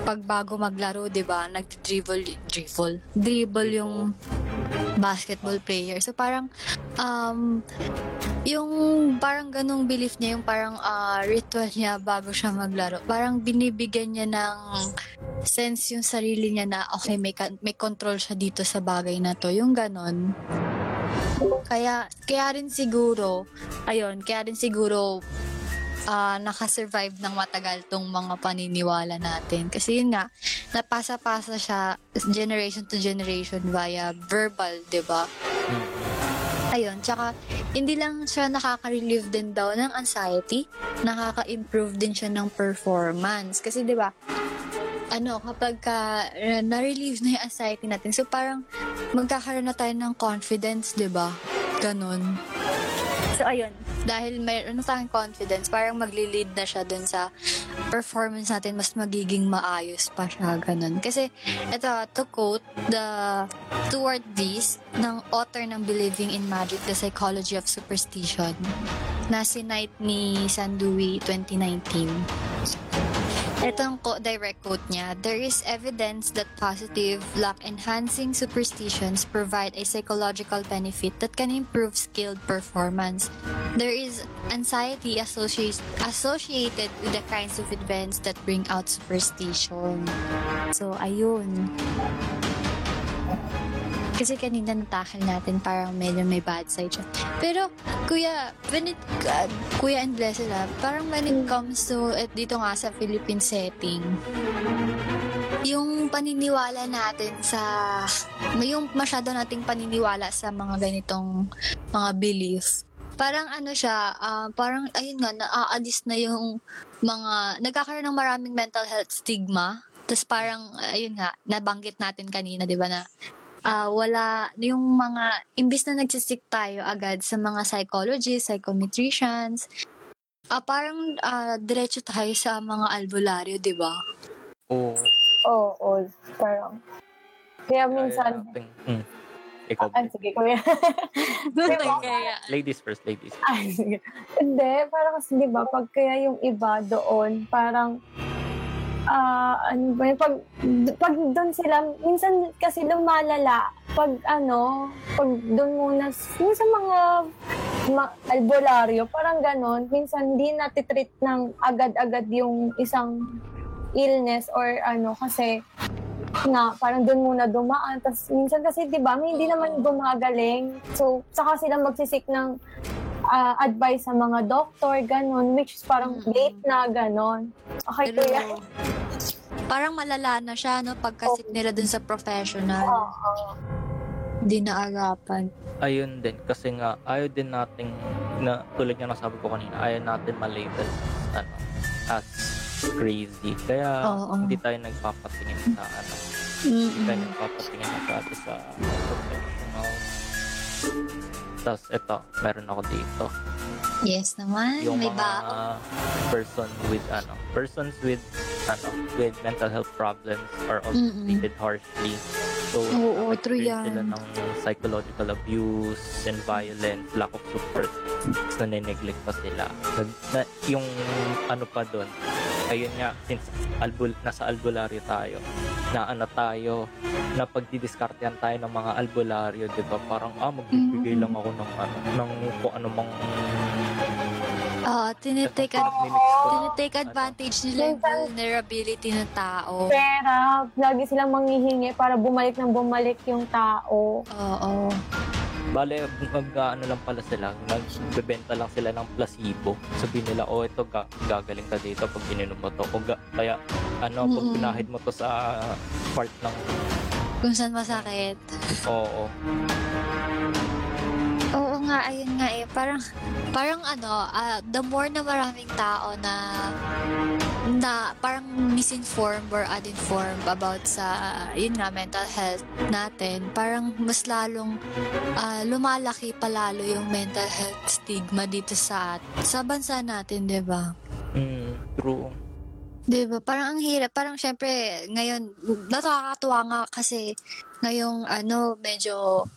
[SPEAKER 1] pag bago maglaro, 'di ba, nag-dribble, dribble, dribble yung basketball player. So parang um yung parang ganung belief niya, yung parang ah, ritual niya bago siya maglaro. Parang binibigyan niya ng sense yung sarili niya na okay, may, may control siya dito sa bagay na to. Yung ganon. Kaya, kaya rin siguro, ayun, kaya rin siguro ah nakasurvive ng matagal tong mga paniniwala natin. Kasi yun nga, napasa-pasa siya generation to generation via verbal, di ba?
[SPEAKER 2] Mm.
[SPEAKER 1] Ayun, tsaka hindi lang siya nakaka-relieve din daw ng anxiety, nakaka-improve din siya ng performance. Kasi 'di ba? Ano, kapag ka, uh, na-relieve na yung anxiety natin, so parang magkakaroon na tayo ng confidence, 'di ba? Ganon. So, ayun. Dahil mayroon na tayong confidence, parang magli-lead na siya dun sa performance natin, mas magiging maayos pa siya, ganun. Kasi, ito, to quote the toward this ng author ng Believing in Magic, The Psychology of Superstition, na sinite ni Sandui 2019. Itong ko, direct quote niya, there is evidence that positive, luck-enhancing superstitions provide a psychological benefit that can improve skilled performance. There is anxiety associated associated with the kinds of events that bring out superstition. So, ayun. Kasi kanina natakal natin parang medyo may bad side siya. Pero, kuya, when it, uh, kuya and blessed ah, parang when it comes to, at dito nga sa Philippine setting, yung paniniwala natin sa, yung masyado nating paniniwala sa mga ganitong mga belief, parang ano siya, ah, parang ayun nga, naaalis na yung mga, nagkakaroon ng maraming mental health stigma. Tapos parang, ayun nga, nabanggit natin kanina, di ba na, ah wala, yung mga, imbis na nagsisik tayo agad sa mga psychologists, psychometricians, ah parang ah, diretso tayo sa mga albularyo, di ba?
[SPEAKER 2] Oo.
[SPEAKER 3] Oo, oh, parang. Kaya minsan,
[SPEAKER 2] Kaya natin, hmm. Ikaw,
[SPEAKER 3] ah, sige, kuya.
[SPEAKER 1] Kaya,
[SPEAKER 2] ladies first, ladies.
[SPEAKER 3] Ay, sige. Hindi, parang kasi, di ba, pag kaya yung iba doon, parang, ah, ano ba yun, pag, pag doon sila, minsan kasi lumalala, pag ano, pag doon muna, sa mga ma- albularyo, parang ganon, minsan hindi natitreat ng agad-agad yung isang illness or ano, kasi nga, parang doon muna dumaan. Tapos minsan kasi, di ba, hindi naman gumagaling. So, saka sila magsisik ng ah, advice sa mga doktor, ganon, which is parang
[SPEAKER 1] Mm.
[SPEAKER 3] late na, ganon. Okay,
[SPEAKER 1] pero,
[SPEAKER 3] kuya.
[SPEAKER 1] Parang malala na siya, no, pagkasik nila dun sa professional.
[SPEAKER 3] Oo.
[SPEAKER 1] Hindi na agapan.
[SPEAKER 2] Ayun din, kasi nga, ayaw din nating, na, tulad nga nasabi ko kanina, ayaw natin malabel ano, as crazy. Kaya,
[SPEAKER 1] Oo.
[SPEAKER 2] hindi tayo nagpapatingin sa ano, hindi tayo
[SPEAKER 1] Mm-mm.
[SPEAKER 2] nagpapatingin masyado sa professional. Tapos, ito, meron ako dito.
[SPEAKER 1] Yes naman,
[SPEAKER 2] yung
[SPEAKER 1] may
[SPEAKER 2] mga
[SPEAKER 1] ba?
[SPEAKER 2] person with ano persons with ano with mental health problems are also
[SPEAKER 1] Mm-mm.
[SPEAKER 2] treated harshly so
[SPEAKER 1] Oo,
[SPEAKER 2] nakaka-experience
[SPEAKER 1] true yan.
[SPEAKER 2] sila ng psychological abuse and violence lack of support tapos nanineglect pa sila na, na, yung ano pa doon ayun nga since albul nasa albularyo tayo na ano tayo na pagdidiskartehan tayo ng mga albularyo, 'di ba? Parang ah magbibigay
[SPEAKER 1] Mm.
[SPEAKER 2] lang ako ng ano ng kung ano mang
[SPEAKER 1] Oo, tinitake, ad- tinitake advantage nila yung vulnerability ng tao.
[SPEAKER 3] Pera, lagi silang manghihingi para bumalik ng bumalik yung tao.
[SPEAKER 1] Oo.
[SPEAKER 2] Bale, mag ano lang pala sila, nagbebenta lang sila ng placebo. Sabihin nila, oh ito ga- gagaling ka dito pag ininom mo to. O ga- kaya ano, pag
[SPEAKER 1] Mm-mm.
[SPEAKER 2] pinahid mo to sa part ng
[SPEAKER 1] Kung saan masakit.
[SPEAKER 2] oo.
[SPEAKER 1] Nga, ayun nga eh. Parang, parang ano, ah, the more na maraming tao na na parang misinformed or uninformed about sa, yun nga, mental health natin, parang mas lalong ah, lumalaki palalo yung mental health stigma dito sa sa bansa natin, 'di ba?
[SPEAKER 2] Mm, true.
[SPEAKER 1] 'Di ba? Parang ang hirap. Parang syempre, ngayon, nakakatuwa nga kasi ngayong ano, medyo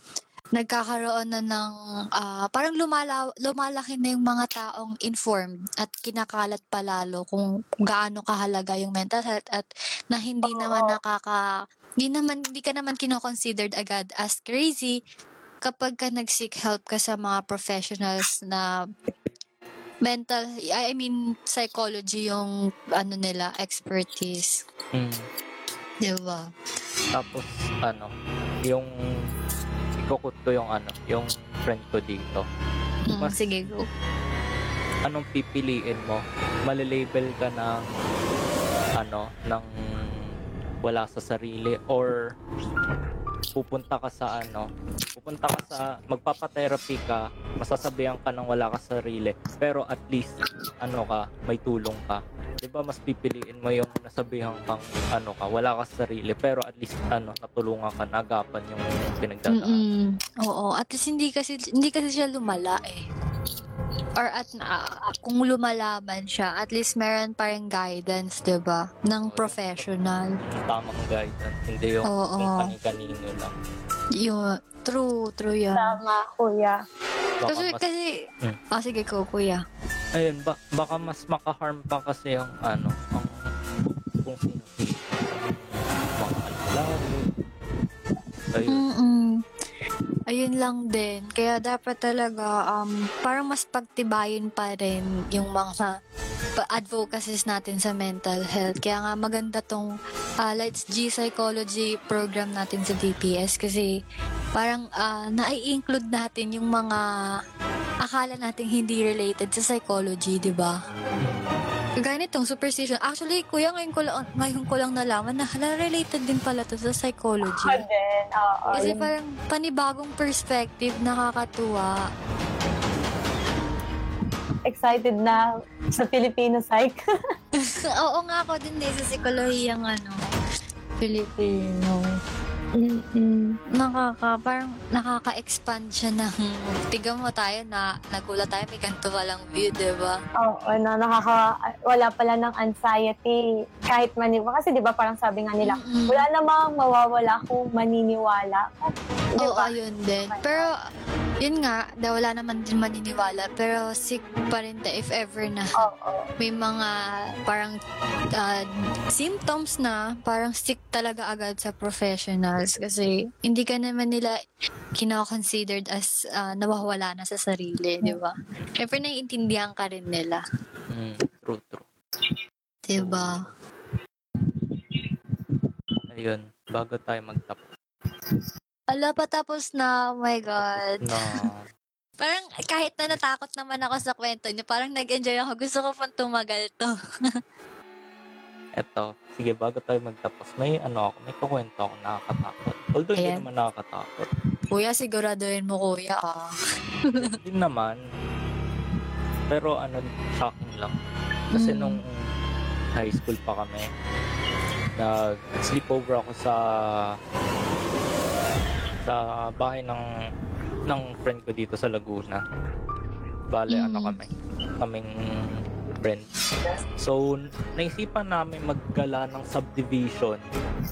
[SPEAKER 1] nagkakaroon na ng ah, parang lumala, lumalaki na yung mga taong informed at kinakalat palalo kung gaano kahalaga yung mental health at na hindi naman nakaka hindi naman hindi ka naman kino-considered agad as crazy kapag ka nag-seek help ka sa mga professionals na mental I mean psychology yung ano nila expertise.
[SPEAKER 2] Mm.
[SPEAKER 1] 'di ba?
[SPEAKER 2] Tapos ano, yung ikukut ko yung ano, yung friend ko dito.
[SPEAKER 1] Mm,
[SPEAKER 2] Mas-
[SPEAKER 1] sige go
[SPEAKER 2] Anong pipiliin mo? Malilabel ka ng ano, ng wala sa sarili or pupunta ka sa ano, pupunta ka sa, magpapa-therapy ka, masasabihan ka ng wala ka sa sarili, pero at least, ano ka, may tulong ka. 'Di ba mas pipiliin mo yung nasabihan kang ano ka, wala ka sa sarili, pero at least ano, natulungan ka, nagapan yung pinagdadaan.
[SPEAKER 1] Mm-mm. Oo, at least hindi kasi hindi kasi siya lumala eh. Or at na, kung lumalaban siya, at least meron pa rin guidance, 'di ba? Ng professional.
[SPEAKER 2] Yung tamang guidance, hindi yung,
[SPEAKER 1] Oo.
[SPEAKER 2] yung kani-kanino lang.
[SPEAKER 1] Yun, true, true yan.
[SPEAKER 3] Tama, kuya.
[SPEAKER 2] Baka
[SPEAKER 1] Kasi,
[SPEAKER 2] mas,
[SPEAKER 1] kasi,
[SPEAKER 2] Hmm.
[SPEAKER 1] ah, sige ko, kuya.
[SPEAKER 2] Ayun, ba, baka mas maka-harm pa kasi yung ano, ang kung sino mga alalago. Ayun.
[SPEAKER 1] Mm-mm. Ayun lang din. Kaya dapat talaga, um, parang mas pagtibayin pa rin yung mga advocacies natin sa mental health. Kaya nga maganda tong uh, Lights G Psychology program natin sa DPS kasi parang uh, nai-include natin yung mga akala nating hindi related sa psychology, di ba? Kagaya nitong superstition. Actually, kuya, ngayon ko lang, ngayon ko lang nalaman na hala, related din pala to sa psychology.
[SPEAKER 3] Ako din. Oo.
[SPEAKER 1] Kasi
[SPEAKER 3] yun.
[SPEAKER 1] parang panibagong perspective, nakakatuwa.
[SPEAKER 3] excited na sa Filipino psych.
[SPEAKER 1] Oo nga ako din din sa psikolohiyang ano, Filipino.
[SPEAKER 3] Mm-mm.
[SPEAKER 1] Nakaka, parang nakaka-expand siya ng, tiga mo tayo na nagulat tayo, may ganito walang view, di ba?
[SPEAKER 3] Oo, na nakaka, wala pala ng anxiety kahit maniwala. Kasi di ba parang sabi nga nila,
[SPEAKER 1] Mm-mm.
[SPEAKER 3] wala namang mawawala kung maniniwala. Di
[SPEAKER 1] Oo,
[SPEAKER 3] ba?
[SPEAKER 1] ayun din. Pero, yun nga, na wala naman din maniniwala, pero sick pa rin ta if ever na
[SPEAKER 3] Oo.
[SPEAKER 1] may mga parang uh, symptoms na parang sick talaga agad sa professionals kasi hindi ka naman nila kino-considered as uh, nawawala na sa sarili, di ba? Siyempre naiintindihan ka rin nila,
[SPEAKER 2] Mm, true, true.
[SPEAKER 1] di ba?
[SPEAKER 2] Ayun, bago tayo magtapos
[SPEAKER 1] Ala, patapos na, oh my God.
[SPEAKER 2] na
[SPEAKER 1] Parang kahit na natakot naman ako sa kwento niyo, parang nag-enjoy ako. Gusto ko pang tumagal to.
[SPEAKER 2] eto, sige, bago tayo magtapos, may ano ako, may kukwento ako nakakatakot. Although hindi
[SPEAKER 1] Ayan.
[SPEAKER 2] naman nakakatakot.
[SPEAKER 1] Kuya, siguraduhin mo, kuya, ah.
[SPEAKER 2] Hindi naman. Pero ano, shocking lang. Kasi
[SPEAKER 1] Mm.
[SPEAKER 2] nung high school pa kami, nag-sleepover ako sa sa bahay ng ng friend ko dito sa Laguna. Bale, ano
[SPEAKER 1] Mm.
[SPEAKER 2] kami, kaming friends. So, naisipan namin maggala ng subdivision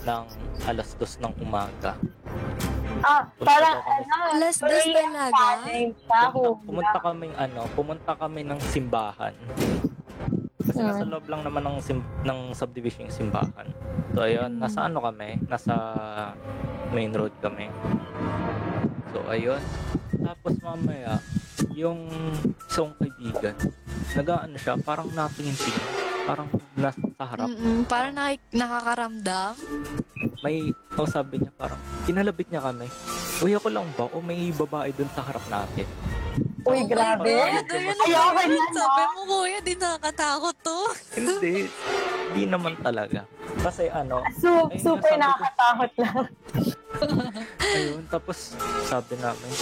[SPEAKER 2] ng alas dos ng umaga.
[SPEAKER 3] Ah,
[SPEAKER 2] Punta kami
[SPEAKER 3] ano,
[SPEAKER 1] Alas dos talaga?
[SPEAKER 2] pumunta, pumunta kami ano, pumunta kami ng simbahan. Kasi nasa loob lang naman ng sim, ng subdivision yung simbahan. So ayun,
[SPEAKER 1] Hmm.
[SPEAKER 2] nasa ano kami, nasa main road kami. So ayun. Tapos mamaya, yung isang kaibigan, nag-ano siya, parang natingin-tingin. Parang nasa sa harap.
[SPEAKER 1] Mm-mm, parang nakik- nakakaramdam.
[SPEAKER 2] May, oh, sabi niya parang, kinalabit niya kami. Uy, ako lang ba? O may babae dun sa harap natin.
[SPEAKER 3] Uy, grabe. Ayoko na, no?
[SPEAKER 1] Sabi mo, kuya, di nakakatakot to.
[SPEAKER 2] Hindi. Hindi naman talaga. Kasi ano,
[SPEAKER 3] Su-
[SPEAKER 2] Ayun,
[SPEAKER 3] super nakakatakot lang.
[SPEAKER 2] ayun, tapos sabi namin,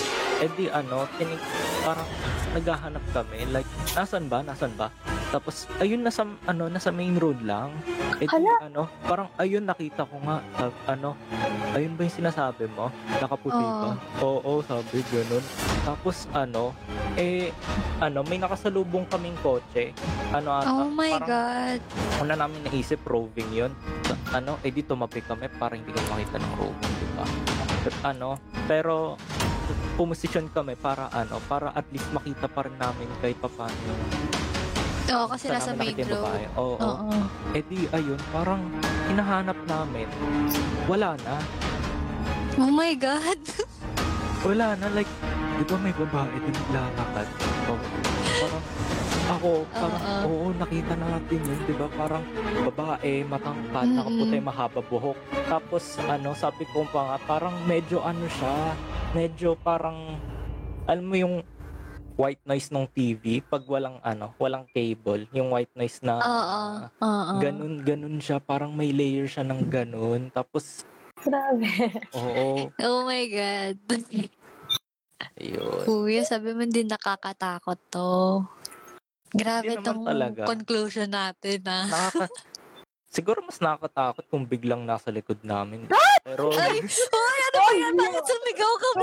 [SPEAKER 2] eh di ano, tinig, parang naghahanap kami, like, nasan ba, nasan ba? Tapos, ayun, nasa, ano, nasa main road lang. Eh
[SPEAKER 3] Hala.
[SPEAKER 2] ano, parang, ayun, nakita ko nga, sab- ano, ayun ba yung sinasabi mo? Nakaputi ba? Oo, sabi, ganun. Tapos, ano, eh, ano, may nakasalubong kaming kotse. Ano ata,
[SPEAKER 1] Oh my
[SPEAKER 2] parang,
[SPEAKER 1] God.
[SPEAKER 2] una namin naisip roving yun. Ano, eh di tumabi kami para hindi kami makita ng roving, di ba? But, ano, pero pumosisyon kami para ano, para at least makita pa rin namin kahit pa paano
[SPEAKER 1] Oo, kasi
[SPEAKER 2] saan
[SPEAKER 1] nasa main road.
[SPEAKER 2] babae. Oo.
[SPEAKER 1] Oo.
[SPEAKER 2] Eh di, ayun, parang hinahanap namin. Wala na.
[SPEAKER 1] Oh my God.
[SPEAKER 2] Wala na. Like, di ba may babae din naglalakad? So, parang ako, parang,
[SPEAKER 1] Oo.
[SPEAKER 2] oo, nakita natin yun, di ba? Parang babae, matangkad,
[SPEAKER 1] Mm-mm.
[SPEAKER 2] nakaputi, mahaba buhok. Tapos, ano, sabi ko pa nga, parang medyo ano siya, medyo parang, alam mo yung white noise ng TV pag walang ano, walang cable, yung white noise na
[SPEAKER 1] Oo. Oo.
[SPEAKER 2] ganun ganun siya, parang may layer siya ng ganun. Tapos
[SPEAKER 3] Grabe.
[SPEAKER 2] Oo.
[SPEAKER 1] Oh my God.
[SPEAKER 2] Ayun.
[SPEAKER 1] Kuya, sabi mo hindi nakakatakot to. Grabe
[SPEAKER 2] Hindi naman
[SPEAKER 1] tong
[SPEAKER 2] talaga.
[SPEAKER 1] conclusion natin ah.
[SPEAKER 2] Nakaka... Siguro mas nakakatakot kung biglang nasa likod namin. Pero,
[SPEAKER 1] Ay, oh, ano ba yan? Bakit sumigaw ka,
[SPEAKER 3] ako.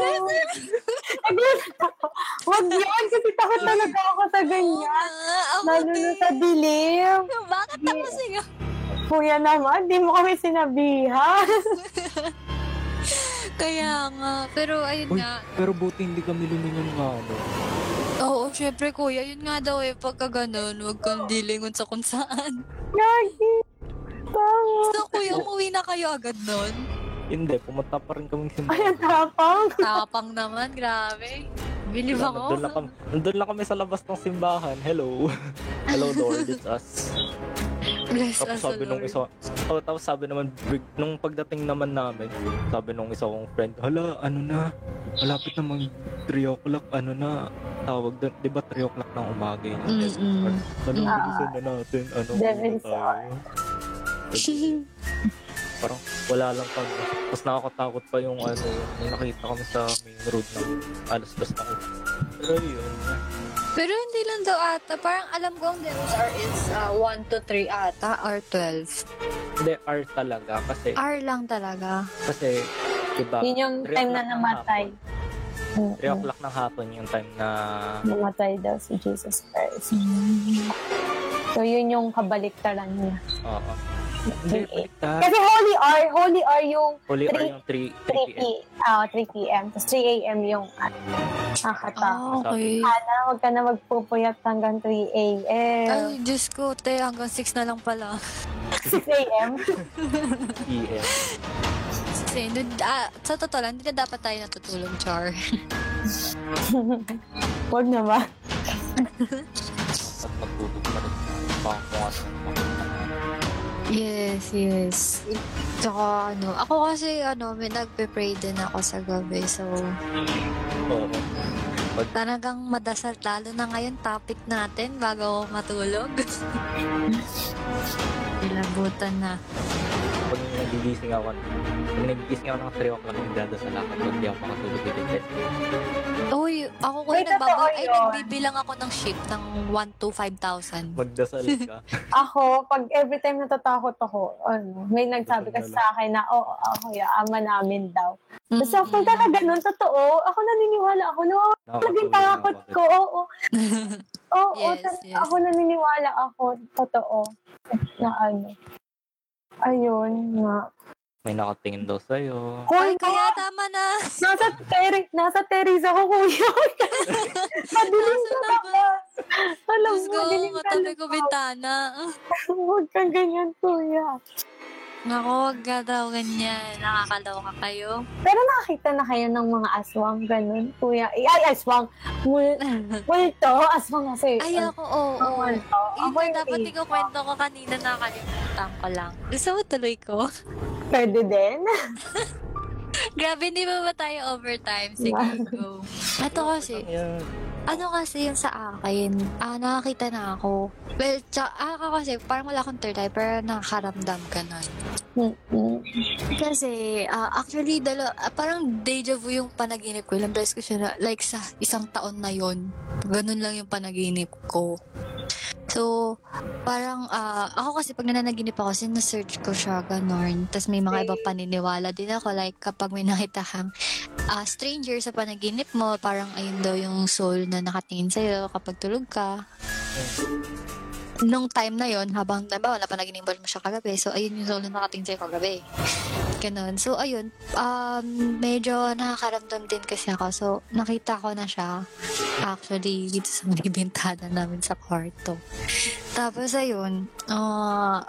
[SPEAKER 3] Huwag yun, kasi takot talaga ako sa ganyan. Lalo na sa dilim.
[SPEAKER 1] Bakit ako sigaw?
[SPEAKER 3] Kuya naman, di mo kami sinabihan.
[SPEAKER 1] Kaya nga. Pero ayun
[SPEAKER 2] Uy.
[SPEAKER 1] nga.
[SPEAKER 2] pero buti hindi kami lumingon nga, ano.
[SPEAKER 1] Oo, syempre kuya. Yun nga daw eh. Pagka ganun, huwag kang dilingon sa kung saan.
[SPEAKER 3] Gagi. Tama.
[SPEAKER 1] So kuya, umuwi na kayo agad nun?
[SPEAKER 2] Hindi, pumunta pa rin kaming
[SPEAKER 3] Ay,
[SPEAKER 2] simbahan.
[SPEAKER 3] ang tapang.
[SPEAKER 1] Tapang naman, grabe. Believe
[SPEAKER 2] Nandun lang,
[SPEAKER 1] ako.
[SPEAKER 2] kami, nandun lang kami sa labas ng simbahan. Hello. Hello, Lord. It's us.
[SPEAKER 1] Bless
[SPEAKER 2] Tapos
[SPEAKER 1] us,
[SPEAKER 2] sabi nung
[SPEAKER 1] Lord.
[SPEAKER 2] isa, oh, tapos sabi naman, big- nung pagdating naman namin, sabi nung isa kong friend, hala, ano na, malapit na mag 3 o'clock, ano na, tawag doon, di ba 3 o'clock ng umaga yun?
[SPEAKER 1] Mm-mm.
[SPEAKER 2] Ano,
[SPEAKER 3] Ah.
[SPEAKER 2] bilisan na natin, ano,
[SPEAKER 3] Devil's
[SPEAKER 2] ano tayo. Parang wala lang pag, mas nakakatakot pa yung ano, yung nakita kami sa main road ng alas dos na Pero yun,
[SPEAKER 1] Pero hindi lang daw ata. Parang alam ko ang Devil's Hour is uh, 1 to 3 ata or 12.
[SPEAKER 2] hindi, R talaga, kasi,
[SPEAKER 1] R lang talaga.
[SPEAKER 2] kasi, diba,
[SPEAKER 3] Yun yung time na namatay.
[SPEAKER 2] 3 o'clock ng hapon yung time na,
[SPEAKER 3] Namatay daw si Jesus Christ. So, yun yung kabaliktaran niya.
[SPEAKER 2] oo. Hindi, baliktad.
[SPEAKER 3] Kasi Holy R, Holy R yung Three-
[SPEAKER 2] or yung 3,
[SPEAKER 3] 3
[SPEAKER 2] 3 p.m.
[SPEAKER 3] p. Ah, 3 p.m. Tapos 3 a.m. yung ano, nakakatakot.
[SPEAKER 1] Ah, okay.
[SPEAKER 3] Sana, huwag ka na magpupuyat hanggang 3 a.m.
[SPEAKER 1] Ay, Diyos ko, te, hanggang 6 na lang pala.
[SPEAKER 3] 6 a.m.
[SPEAKER 2] p.m.
[SPEAKER 1] Kasi, dun- ah, sa totoo lang, hindi na dapat tayo natutulog, Char.
[SPEAKER 3] Huwag naman.
[SPEAKER 2] At magtutog pa rin. Baka kung ano.
[SPEAKER 1] Yes, yes. Tsaka, ano, ako kasi, ano, may nagpe-pray din ako sa gabi. So,
[SPEAKER 2] Oo.
[SPEAKER 1] talagang madasal. Lalo na ngayon, topic natin bago ako matulog. Ilabutan na.
[SPEAKER 2] Nagigising ako, pag nagigising ako ng 3 o'clock, nagdadasal ako. Pag di ako makatulog ulit.
[SPEAKER 1] Uy, ako ko
[SPEAKER 3] Ay,
[SPEAKER 1] yung nagbaba-
[SPEAKER 3] totoo
[SPEAKER 1] ay,
[SPEAKER 3] yun.
[SPEAKER 1] nagbibilang ako ng ship ng 1 to 5,000.
[SPEAKER 2] Magdasal ka.
[SPEAKER 3] Ako, pag every time natatakot ako, ano, may nagsabi kasi sa akin na, oo, oh, ako, ya, ama namin daw. Tapos
[SPEAKER 1] Mm-mm.
[SPEAKER 3] pag talaga nun, totoo, ako naniniwala ako, yung
[SPEAKER 2] Nakakatulog
[SPEAKER 3] takot ko, oo. Oo,
[SPEAKER 1] Yes,
[SPEAKER 3] tal-
[SPEAKER 1] yes.
[SPEAKER 3] ako naniniwala ako, totoo, na ano. Ayun nga.
[SPEAKER 2] May nakatingin daw sa'yo.
[SPEAKER 1] Ay,
[SPEAKER 3] Hoy,
[SPEAKER 1] kaya
[SPEAKER 3] kaya,
[SPEAKER 1] tama na.
[SPEAKER 3] nasa, teri, nasa terrace ako, kuya. Madilim sa
[SPEAKER 1] na ba?
[SPEAKER 3] labas. Alam
[SPEAKER 1] Let's
[SPEAKER 3] mo,
[SPEAKER 1] go,
[SPEAKER 3] madilim sa
[SPEAKER 1] katabi ko
[SPEAKER 3] labas.
[SPEAKER 1] bintana.
[SPEAKER 3] Huwag kang ganyan, kuya.
[SPEAKER 1] Nako, wag ka daw ganyan. Nakakaloka kayo.
[SPEAKER 3] Pero nakakita na kayo ng mga aswang, ganun, kuya. Ay, ay aswang. Mul multo, aswang kasi.
[SPEAKER 1] Ay, ako, oo.
[SPEAKER 3] Ang
[SPEAKER 1] oo.
[SPEAKER 3] multo. Ako
[SPEAKER 1] na
[SPEAKER 3] yung
[SPEAKER 1] dapat
[SPEAKER 3] iba.
[SPEAKER 1] ikakwento ko kanina nakalimutan ko lang. Gusto mo tuloy ko?
[SPEAKER 3] Pwede din.
[SPEAKER 1] Grabe, hindi ba ba tayo overtime? Sige, go. Ito kasi. Ano kasi yung sa akin, ah, nakakita na ako. Well, tsa, ah, ako kasi, parang wala akong third eye, pero nakakaramdam ka nun.
[SPEAKER 3] Mm-mm.
[SPEAKER 1] Kasi, ah, actually, dalo, ah, parang deja vu yung panaginip ko. Ilang beses ko siya na, like sa isang taon na yon Ganun lang yung panaginip ko. So, parang, ah, ako kasi pag nananaginip ako, sinesearch ko siya, ganon. Tapos may mga iba paniniwala din ako. Like, kapag may nakita kang ah, stranger sa panaginip mo, parang ayun daw yung soul na nakatingin sa'yo kapag tulog ka. Nung time na yon habang, diba, wala panaginipan mo siya kagabi. So, ayun yung soul na nakatingin sa'yo kagabi. Ganon. So, ayun. Um, medyo nakakaramdam din kasi ako. So, nakita ko na siya. Actually, dito sa may bintana namin sa kwarto. Tapos, ayun. ah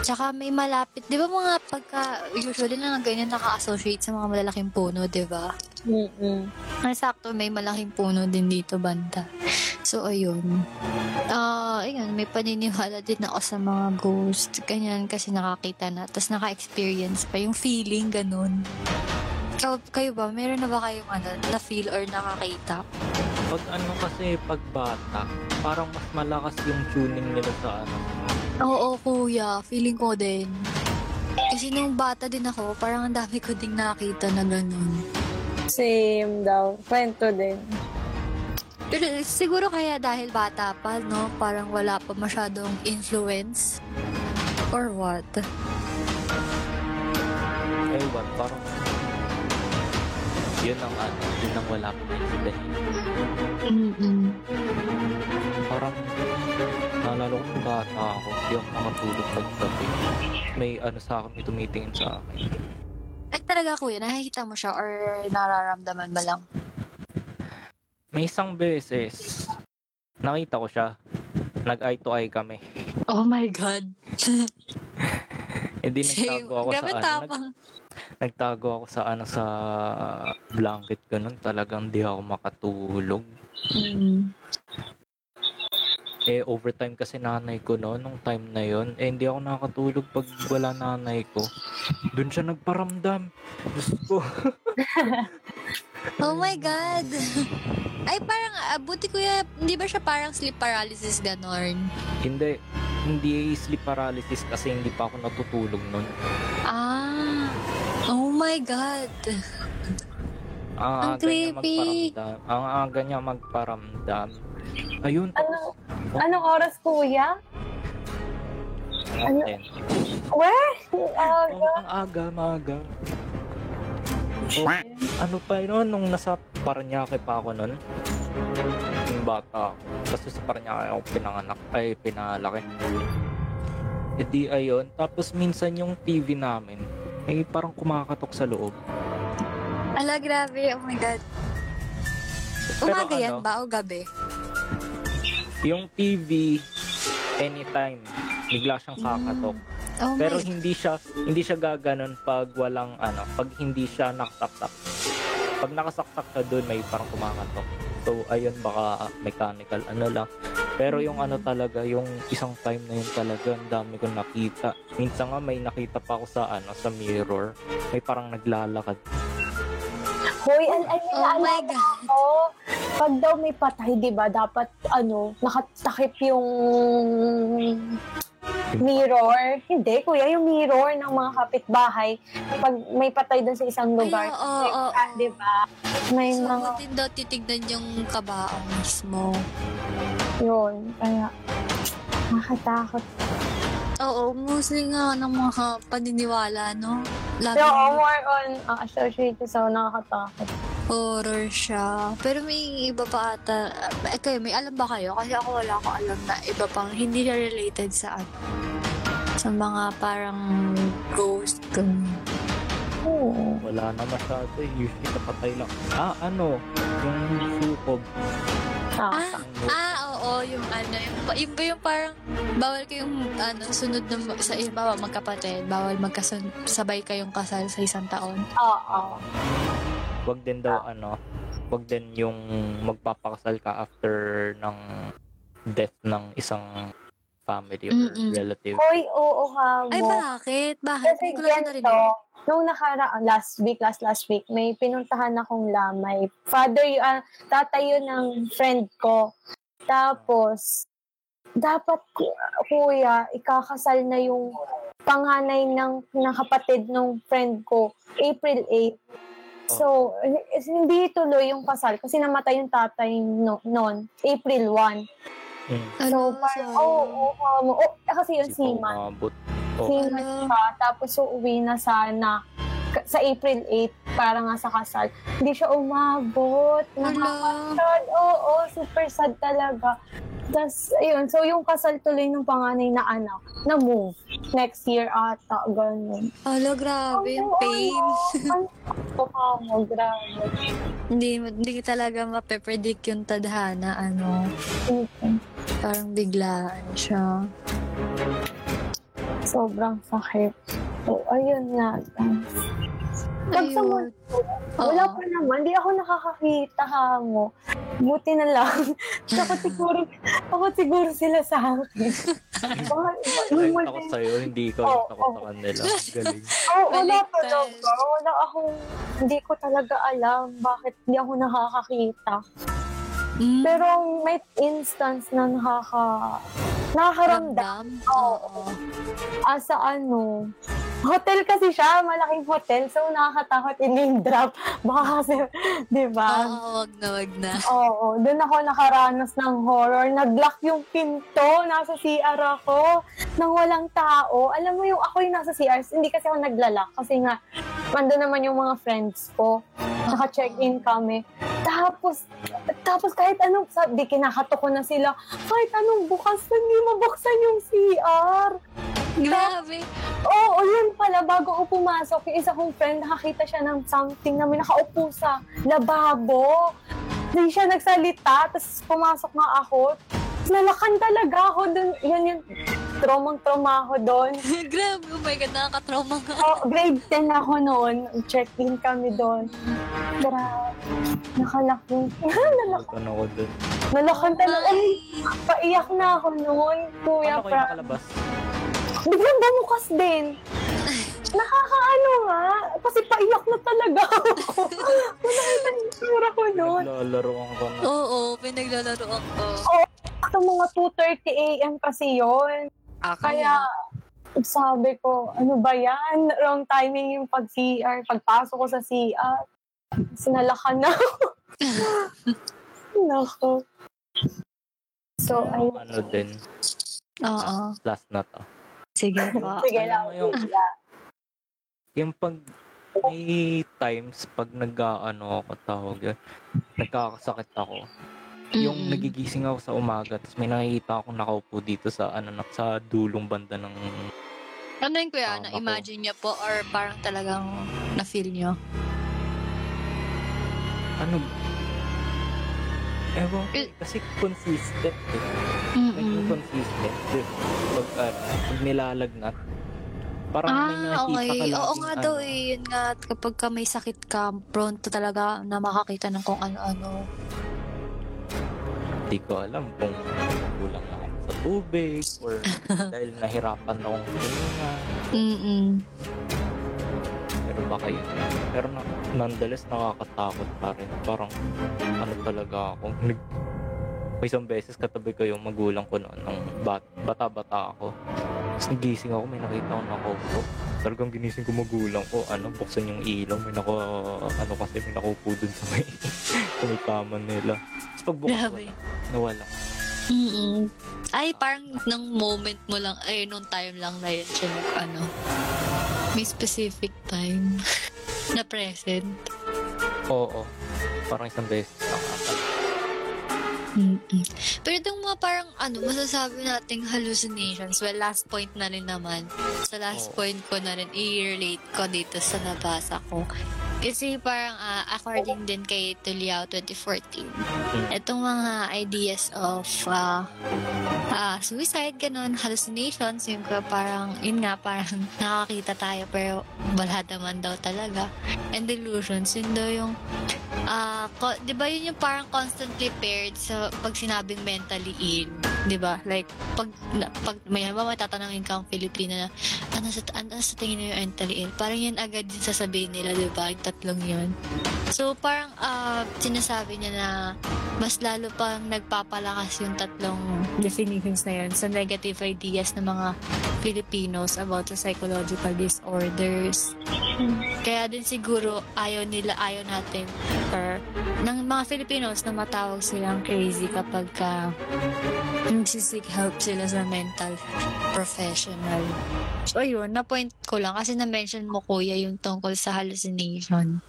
[SPEAKER 1] tsaka may malapit. Di ba mga pagka, usually na ganyan naka-associate sa mga malalaking puno, di ba?
[SPEAKER 3] Mm-mm.
[SPEAKER 1] Sakto, may malaking puno din dito banda. So, ayun. Ah, ayun, may paniniwala din ako sa mga ghost. Ganyan, kasi nakakita na. Tapos naka-experience pa. Yung feeling, ganun. Ikaw, kayo ba? Meron na ba kayong ano, na-feel or nakakita?
[SPEAKER 2] Pag ano kasi, pag bata, parang mas malakas yung tuning nila sa ano.
[SPEAKER 1] Oo, kuya. Feeling ko din. Kasi nung bata din ako, parang ang dami ko ding nakita na ganun.
[SPEAKER 3] Same daw. Kwento din.
[SPEAKER 1] Pero siguro kaya dahil bata pa, no? Parang wala pa masyadong influence. Or what?
[SPEAKER 2] Ewan, parang yun ang ano, yun ang wala pa rin
[SPEAKER 1] Mm-mm.
[SPEAKER 2] Parang naalala ko kung bata ako, hindi ako nakatulog paggabi. May ano sa akin, may tumitingin sa akin.
[SPEAKER 1] Ay talaga kuya, nakikita mo siya or nararamdaman mo lang?
[SPEAKER 2] May isang beses, nakita ko siya. Nag-eye to eye kami.
[SPEAKER 1] Oh my God.
[SPEAKER 2] Hindi nagtago ako sa
[SPEAKER 1] Grabe
[SPEAKER 2] ano. Nag,
[SPEAKER 1] tapang.
[SPEAKER 2] nagtago ako sa ano sa blanket ganun. Talagang di ako makatulog.
[SPEAKER 1] Mm.
[SPEAKER 2] Eh, overtime kasi nanay ko no, nung time na yon Eh, hindi ako nakakatulog pag wala nanay ko. Doon siya nagparamdam. Diyos ko.
[SPEAKER 1] Oh my God. Ay parang, ah, buti kuya, hindi ba siya parang sleep paralysis ganon?
[SPEAKER 2] hindi. Hindi sleep paralysis kasi hindi pa ako natutulog nun.
[SPEAKER 1] Ah. Oh my God.
[SPEAKER 2] Ang
[SPEAKER 1] Ang
[SPEAKER 2] aga niya
[SPEAKER 1] creepy.
[SPEAKER 2] magparamdam. Ang aga niya magparamdam. Ayun,
[SPEAKER 3] Ano, anong oras, kuya? Ano? Weh? Ah,
[SPEAKER 2] Oh, ang aga, maaga. Oh, ano pa yun, nung nasa Paranaque pa ako nun, yung bata ako. Kasi sa Paranaque ako pinanganak, ay pinalaki. E di ayun, tapos minsan yung TV namin, ay parang kumakatok sa loob.
[SPEAKER 1] Ala, grabe. Oh my God.
[SPEAKER 2] Pero
[SPEAKER 1] Umaga yan
[SPEAKER 2] ano,
[SPEAKER 1] ba o gabi?
[SPEAKER 2] Yung TV, anytime, bigla siyang kakatok.
[SPEAKER 1] Oh
[SPEAKER 2] Pero
[SPEAKER 1] my
[SPEAKER 2] hindi siya hindi siya gaganon pag walang ano, pag hindi siya nakasaksak. Pag nakasaksak siya doon may parang kumakatok. So ayun baka mechanical ano lang. Pero yung ano talaga, yung isang time na yun talaga, ang dami kong nakita. Minsan nga may nakita pa ako sa ano, sa mirror. May parang naglalakad.
[SPEAKER 3] Hoy, al ay,
[SPEAKER 1] Oh my
[SPEAKER 3] naalala
[SPEAKER 1] God.
[SPEAKER 3] ko, pag daw may patay, di ba, dapat, ano, nakatakip yung mirror. Hindi, kuya, yung mirror ng mga kapitbahay. Pag may patay doon sa isang lugar.
[SPEAKER 1] Ay, oo, oo, oo.
[SPEAKER 3] Di ba? May
[SPEAKER 1] So,
[SPEAKER 3] mga,
[SPEAKER 1] din daw titignan yung kabaong mismo.
[SPEAKER 3] yun. Kaya, nakatakot.
[SPEAKER 1] Oo, mostly nga ng mga paniniwala, no? Lagi
[SPEAKER 3] So, more on uh, associated sa nakakatakot.
[SPEAKER 1] horror siya. Pero may iba pa ata. Eh, kayo, may alam ba kayo? Kasi ako wala akong alam na iba pang hindi na related sa ano. Sa mga parang ghost. ganun.
[SPEAKER 3] Oo.
[SPEAKER 2] Wala na masyado. eh. Usually napatay lang. Ah, ano? Yung sukob.
[SPEAKER 3] Ah,
[SPEAKER 1] Ah, ah, oo, yung ano, yung, yung yung parang bawal kayong ano, sunod na sa iba magkapatid, bawal magkasabay kayong kasal sa isang taon.
[SPEAKER 3] oo.
[SPEAKER 2] wag din daw ano, wag din yung magpapakasal ka after ng death ng isang family or
[SPEAKER 1] Mm-mm.
[SPEAKER 2] relative.
[SPEAKER 3] Hoy, oo ka mo.
[SPEAKER 1] Ay, bakit? Bakit?
[SPEAKER 3] Kasi
[SPEAKER 1] Hindi ko lang narinig.
[SPEAKER 3] ganito, nung nakaraan, last week, last last week, may pinuntahan akong lamay. Father, y- ah, tatay yun ng friend ko. Tapos, dapat, ku- kuya, ikakasal na yung panganay ng, ng kapatid ng friend ko, April 8. So, hindi tuloy yung kasal kasi namatay yung tatay no, noon, April 1.
[SPEAKER 2] Mm.
[SPEAKER 1] Ano,
[SPEAKER 3] So, parang, oo, oh, oh, oh, kasi yun, seaman.
[SPEAKER 2] umabot. Oh,
[SPEAKER 3] Seaman
[SPEAKER 1] Ano?
[SPEAKER 3] siya, tapos uuwi na sana sa April 8 para nga sa kasal. Hindi siya umabot. Nakakasad. Oo, super sad talaga. Tapos, ayun. So, yung kasal tuloy ng panganay na anak, na-move. Next year ata, ganun.
[SPEAKER 1] Alo, grabe yung pain.
[SPEAKER 3] Ano ka mo, grabe.
[SPEAKER 1] hindi, hindi talaga mape-predict yung tadhana, ano.
[SPEAKER 3] Okay.
[SPEAKER 1] Parang biglaan siya.
[SPEAKER 3] Sobrang sakit. So, ayun nga. Pag sa
[SPEAKER 1] Ayun.
[SPEAKER 3] Wala pa naman. Di ako nakakakita ha mo. Buti na lang. Takot siguro, takot siguro sila sa akin.
[SPEAKER 2] Ay, ako
[SPEAKER 3] multi-
[SPEAKER 2] sa'yo, hindi
[SPEAKER 3] Oo,
[SPEAKER 2] yung takot sa kanila. Galing.
[SPEAKER 3] Oh, wala
[SPEAKER 1] Baliktad.
[SPEAKER 3] talaga. Wala akong, hindi ko talaga alam bakit hindi ako nakakakita.
[SPEAKER 1] Mm,
[SPEAKER 3] Pero may instance na nakaka, nakakaramdam.
[SPEAKER 1] ramdam?
[SPEAKER 3] Oo. Ah, sa ano, Hotel kasi siya, malaking hotel. So, nakakatakot i-name drop. Baka kasi, di ba?
[SPEAKER 1] Oo, wag na, wag na.
[SPEAKER 3] Oo, doon ako nakaranas ng horror. Nag-lock yung pinto, nasa CR ako, nang walang tao. Alam mo yung ako yung nasa CR, hindi kasi ako naglalak kasi nga, mando naman yung mga friends ko. Naka-check-in kami. Tapos, tapos kahit anong, sabi, kinakato ko na sila, kahit anong bukas, hindi mabuksan yung CR.
[SPEAKER 1] Grabe.
[SPEAKER 3] Oo, yun pala, bago ako pumasok, yung isa kong friend, nakakita siya ng something na may nakaupo sa lababo. Hindi siya nagsalita, tapos pumasok nga ako. Nalakan talaga ako dun. Yun yung traumang-trauma ako doon.
[SPEAKER 1] Grabe, oh my God, nakaka-trauma nga.
[SPEAKER 3] Oh, grade 10 ako noon. Check-in kami doon. Grabe. Nakalaki. Nalak-
[SPEAKER 2] Ano ako dun.
[SPEAKER 3] nalakan talaga. Ay, paiyak na ako noon. Kuya,
[SPEAKER 2] Paano kayo
[SPEAKER 3] pra.
[SPEAKER 2] nakalabas?
[SPEAKER 3] Biglang bumukas din. Nakakaano nga. Kasi paiyak na talaga ako. Nakita yung itsura ko noon.
[SPEAKER 2] Naglalaro ako na.
[SPEAKER 1] Oo, pinaglalaro ako.
[SPEAKER 3] Ito mga 2.30 a.m. kasi yon Kaya sabi ko, ano ba yan? Wrong timing yung pag-CR. Pagpasok ko sa CR, sinalakan na ako. Nako. So, ayun.
[SPEAKER 2] Ano din,
[SPEAKER 1] Oo.
[SPEAKER 2] last na to.
[SPEAKER 1] Sige po.
[SPEAKER 3] Sige lang.
[SPEAKER 2] yung- Yung pag may times pag nag-ano ako tawag yun, nagkakasakit ako. Yung
[SPEAKER 1] Mm-mm.
[SPEAKER 2] nagigising ako sa umaga, tapos may nakikita akong nakaupo dito sa ano na- sa dulong banda ng
[SPEAKER 1] Ano yun kuya?
[SPEAKER 2] Ah,
[SPEAKER 1] Na-imagine niyo po or parang talagang na-feel niyo?
[SPEAKER 2] ano Ewan ko, eh, kasi consistent eh. Naging consistent. eh. Pag, ano, pag nilalagnat, parang may
[SPEAKER 1] Ah,
[SPEAKER 2] nakikita
[SPEAKER 1] okay.
[SPEAKER 2] ka
[SPEAKER 1] Oo nga daw
[SPEAKER 2] ano.
[SPEAKER 1] eh. Yun nga, kapag ka may sakit ka, prone to talaga na makakita ng kung ano-ano.
[SPEAKER 2] Hindi ko alam kung kulang na ako sa tubig or dahil nahirapan na akong huminga.
[SPEAKER 1] Mm-mm.
[SPEAKER 2] Pero baka yun. Pero na, nonetheless, nakakatakot pa rin. Parang ano talaga ako. Nag, may isang beses katabi ko yung magulang ko noon ng bat, bata-bata ako. Tapos nagising ako, may nakita ko nakaupo. Talagang ginising ko magulang ko, ano, buksan yung ilaw. May nako, ano kasi, may nakaupo dun sa may, sa may kama nila. Tapos pagbukas
[SPEAKER 1] Grabe.
[SPEAKER 2] nawala.
[SPEAKER 1] Mm-mm. Ay, parang nung moment mo lang, ay, nung time lang na yun siya nag, ano, may specific time na present.
[SPEAKER 2] Oo. Parang isang beses lang.
[SPEAKER 1] Mm-mm. Pero itong mga parang ano, masasabi nating hallucinations, well, last point na rin naman. Sa last
[SPEAKER 2] Oo.
[SPEAKER 1] point ko na rin, i-relate ko dito sa nabasa ko. Kasi parang ah, according din kay Tuliao 2014, itong mga ideas of ah, ah, suicide, ganun, hallucinations, yung ka- parang, yun nga, parang nakakita tayo pero wala naman daw talaga. And delusions, yun daw yung ah, ko, 'di ba yun yung parang constantly paired sa pag sinabing mentally ill, 'di ba? Like pag na, pag may halimbawa tatanungin kang Filipino na ano sa ano sa tingin niyo mentally ill, parang yan agad din sasabihin nila, 'di ba? Tatlong yun. So parang ah, sinasabi niya na mas lalo pang nagpapalakas yung tatlong definitions na yun sa negative ideas ng mga Filipinos about the psychological disorders. Kaya din siguro ayaw nila, ayaw natin or ng mga Filipinos na matawag silang crazy kapag ka nagsisik help sila sa mental professional. So ayun, na-point ko lang kasi na-mention mo kuya yung tungkol sa hallucination.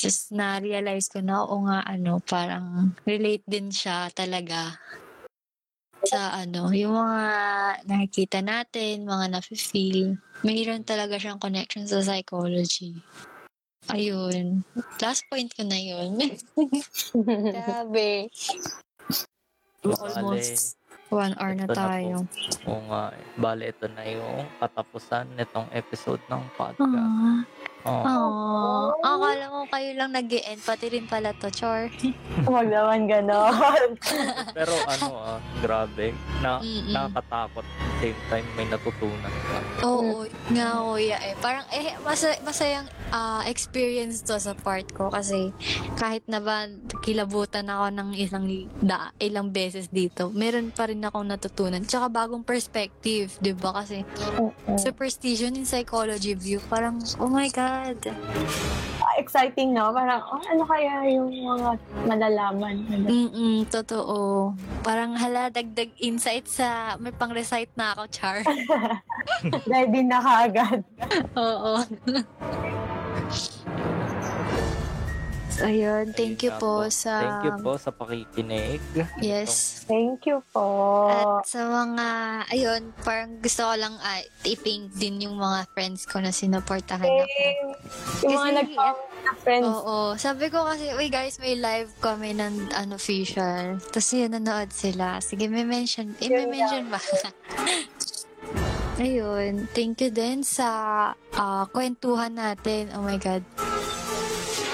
[SPEAKER 1] Just na-realize ko na, oo nga, ano, parang relate din siya talaga sa ano, yung mga nakikita natin, mga nafe-feel, mayroon talaga siyang connection sa psychology. Ayun. Last point ko na yun. Grabe. Almost one hour na
[SPEAKER 2] Ito na po.
[SPEAKER 1] tayo.
[SPEAKER 2] Oo nga. eh. Bale, ito na yung katapusan nitong episode ng podcast.
[SPEAKER 1] Ah.
[SPEAKER 2] Oo.
[SPEAKER 1] Oh, akala mo kayo lang nag end pati rin pala to, Chor.
[SPEAKER 3] Huwag naman ganon.
[SPEAKER 2] Pero ano ah, grabe. Na,
[SPEAKER 1] Mm-mm.
[SPEAKER 2] nakakatakot same time may natutunan ka.
[SPEAKER 1] Oo, nga kuya eh. Parang eh, masay, masayang ah, experience to sa part ko kasi kahit na ba kilabutan ako ng isang da, ilang beses dito, meron pa rin akong natutunan. Tsaka bagong perspective, di ba? Kasi
[SPEAKER 3] Mm-mm.
[SPEAKER 1] superstition in psychology view, parang, oh my God.
[SPEAKER 3] Exciting no? Parang, oh, ano kaya yung mga malalaman?
[SPEAKER 1] Mm-mm, totoo. Parang hala, dagdag insight sa, may pang-recite na ako, Char.
[SPEAKER 3] Ready na kaagad.
[SPEAKER 1] Oo. so, ayun. Thank you po sa...
[SPEAKER 2] Thank you po sa pakikinig.
[SPEAKER 1] Yes.
[SPEAKER 3] Thank you po.
[SPEAKER 1] At sa mga, ayun, parang gusto ko lang uh, i-thank din yung mga friends ko na sinuportahan ako.
[SPEAKER 3] Yung mga
[SPEAKER 1] Kasi-
[SPEAKER 3] nag-comment na friends.
[SPEAKER 1] Oo. Sabi ko kasi, uy guys, may live kami ng unofficial. Tapos yun, nanood sila. Sige, may mention. Eh, may mention ba? Ayun. Thank you din sa ah, kwentuhan natin. Oh my God.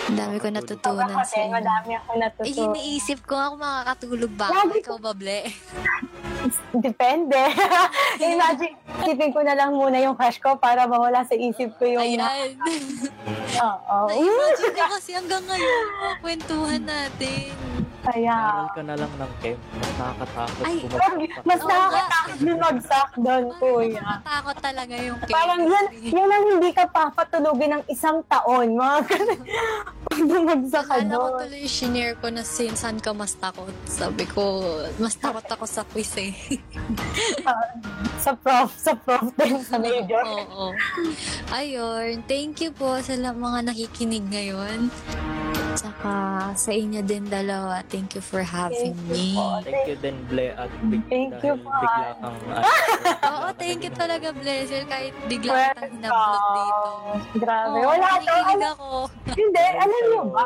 [SPEAKER 1] Ang dami ko natutunan
[SPEAKER 3] Ako
[SPEAKER 1] sa inyo.
[SPEAKER 3] madami ako
[SPEAKER 1] Eh,
[SPEAKER 3] natutunan.
[SPEAKER 1] iniisip ko kung makakatulog ba ako.
[SPEAKER 3] Lagi
[SPEAKER 1] Ikaw ba, Ble?
[SPEAKER 3] Depende. Imagine, isipin ko na lang muna yung crush ko para mawala sa isip ko yung...
[SPEAKER 1] Ayan.
[SPEAKER 3] Oo.
[SPEAKER 1] Na-imagine ko kasi hanggang ngayon kwentuhan natin.
[SPEAKER 3] Kaya,
[SPEAKER 2] Aral ka na lang ng chem. Mas nakakatakot
[SPEAKER 1] Ay,
[SPEAKER 2] bumagsak.
[SPEAKER 3] mas
[SPEAKER 1] Oo
[SPEAKER 3] nakakatakot lumagsak doon, kuya.
[SPEAKER 1] Nakakatakot talaga yung
[SPEAKER 3] Parang yan, yan ang hindi ka papatulogin ng isang taon. Mga ganun. Pag bumagsak ka
[SPEAKER 1] Akala ko
[SPEAKER 3] doon.
[SPEAKER 1] tuloy shinare ko na sin saan ka mas takot. Sabi ko, mas takot ako sa quiz eh.
[SPEAKER 3] Sa prof, sa prof din, sa major.
[SPEAKER 1] Oo. Ayun. Thank you po sa la- mga nakikinig ngayon. Tsaka sa inyo din dalawa. Thank you for having
[SPEAKER 3] Thank
[SPEAKER 1] me.
[SPEAKER 3] you po.
[SPEAKER 2] Thank you din, Ble, at big,
[SPEAKER 3] Thank you
[SPEAKER 2] dahil
[SPEAKER 3] po,
[SPEAKER 2] bigla
[SPEAKER 3] ah.
[SPEAKER 2] kang...
[SPEAKER 1] Oo, thank you talaga, Blessel. Kahit bigla kitang hinabot dito.
[SPEAKER 3] Grabe.
[SPEAKER 1] Oo,
[SPEAKER 3] Wala to.
[SPEAKER 1] nakikinig
[SPEAKER 3] Ano,
[SPEAKER 1] ako.
[SPEAKER 3] hindi, alam niyo ba?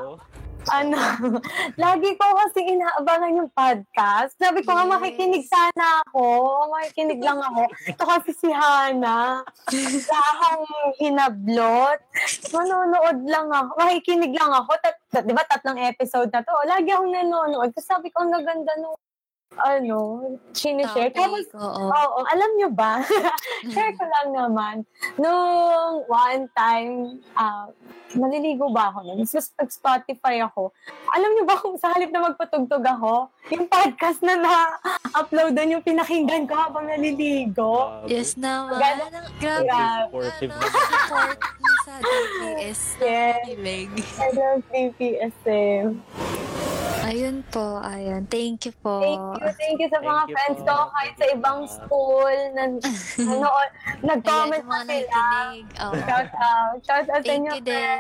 [SPEAKER 3] Ano, lagi ko kasi inaabangan yung podcast. Sabi ko nga
[SPEAKER 1] Yes.
[SPEAKER 3] makikinig sana ako. Makikinig lang ako. Ito kasi si Hana. Akong hinablot. Manonood lang ako. Makikinig lang ako. Tat, tat- di ba tatlong episode na to? Lagi akong nanonood. Kasi sabi ko, ang gaganda nung ano, sinishare. Tapos,
[SPEAKER 1] Topic, oo.
[SPEAKER 3] Oo, alam nyo ba? Share ko lang naman. Nung one time, ah, naliligo ba ako nun? Tapos nag-Spotify ako. Alam nyo ba kung sa halip na magpatugtog ako, yung podcast na na-upload doon yung pinakinggan ko habang naliligo.
[SPEAKER 1] Yes naman.
[SPEAKER 3] Gano'n-
[SPEAKER 1] Ang- Grabe.
[SPEAKER 3] Grabe.
[SPEAKER 2] Supportive
[SPEAKER 1] Ano, support mo sa DPS.
[SPEAKER 3] Yes. I love BPSM.
[SPEAKER 1] Ayun po, ayun. Thank you po.
[SPEAKER 3] Thank you, thank you sa
[SPEAKER 2] Thank
[SPEAKER 3] mga
[SPEAKER 2] you
[SPEAKER 3] friends
[SPEAKER 2] po.
[SPEAKER 3] ko kahit sa ibang school na ano,
[SPEAKER 1] Ayan,
[SPEAKER 3] nag-comment
[SPEAKER 1] yung mga
[SPEAKER 3] sila.
[SPEAKER 1] nakikinig. Oh.
[SPEAKER 3] Shout out. Shout out sa
[SPEAKER 1] Thank
[SPEAKER 3] inyo,
[SPEAKER 1] you din.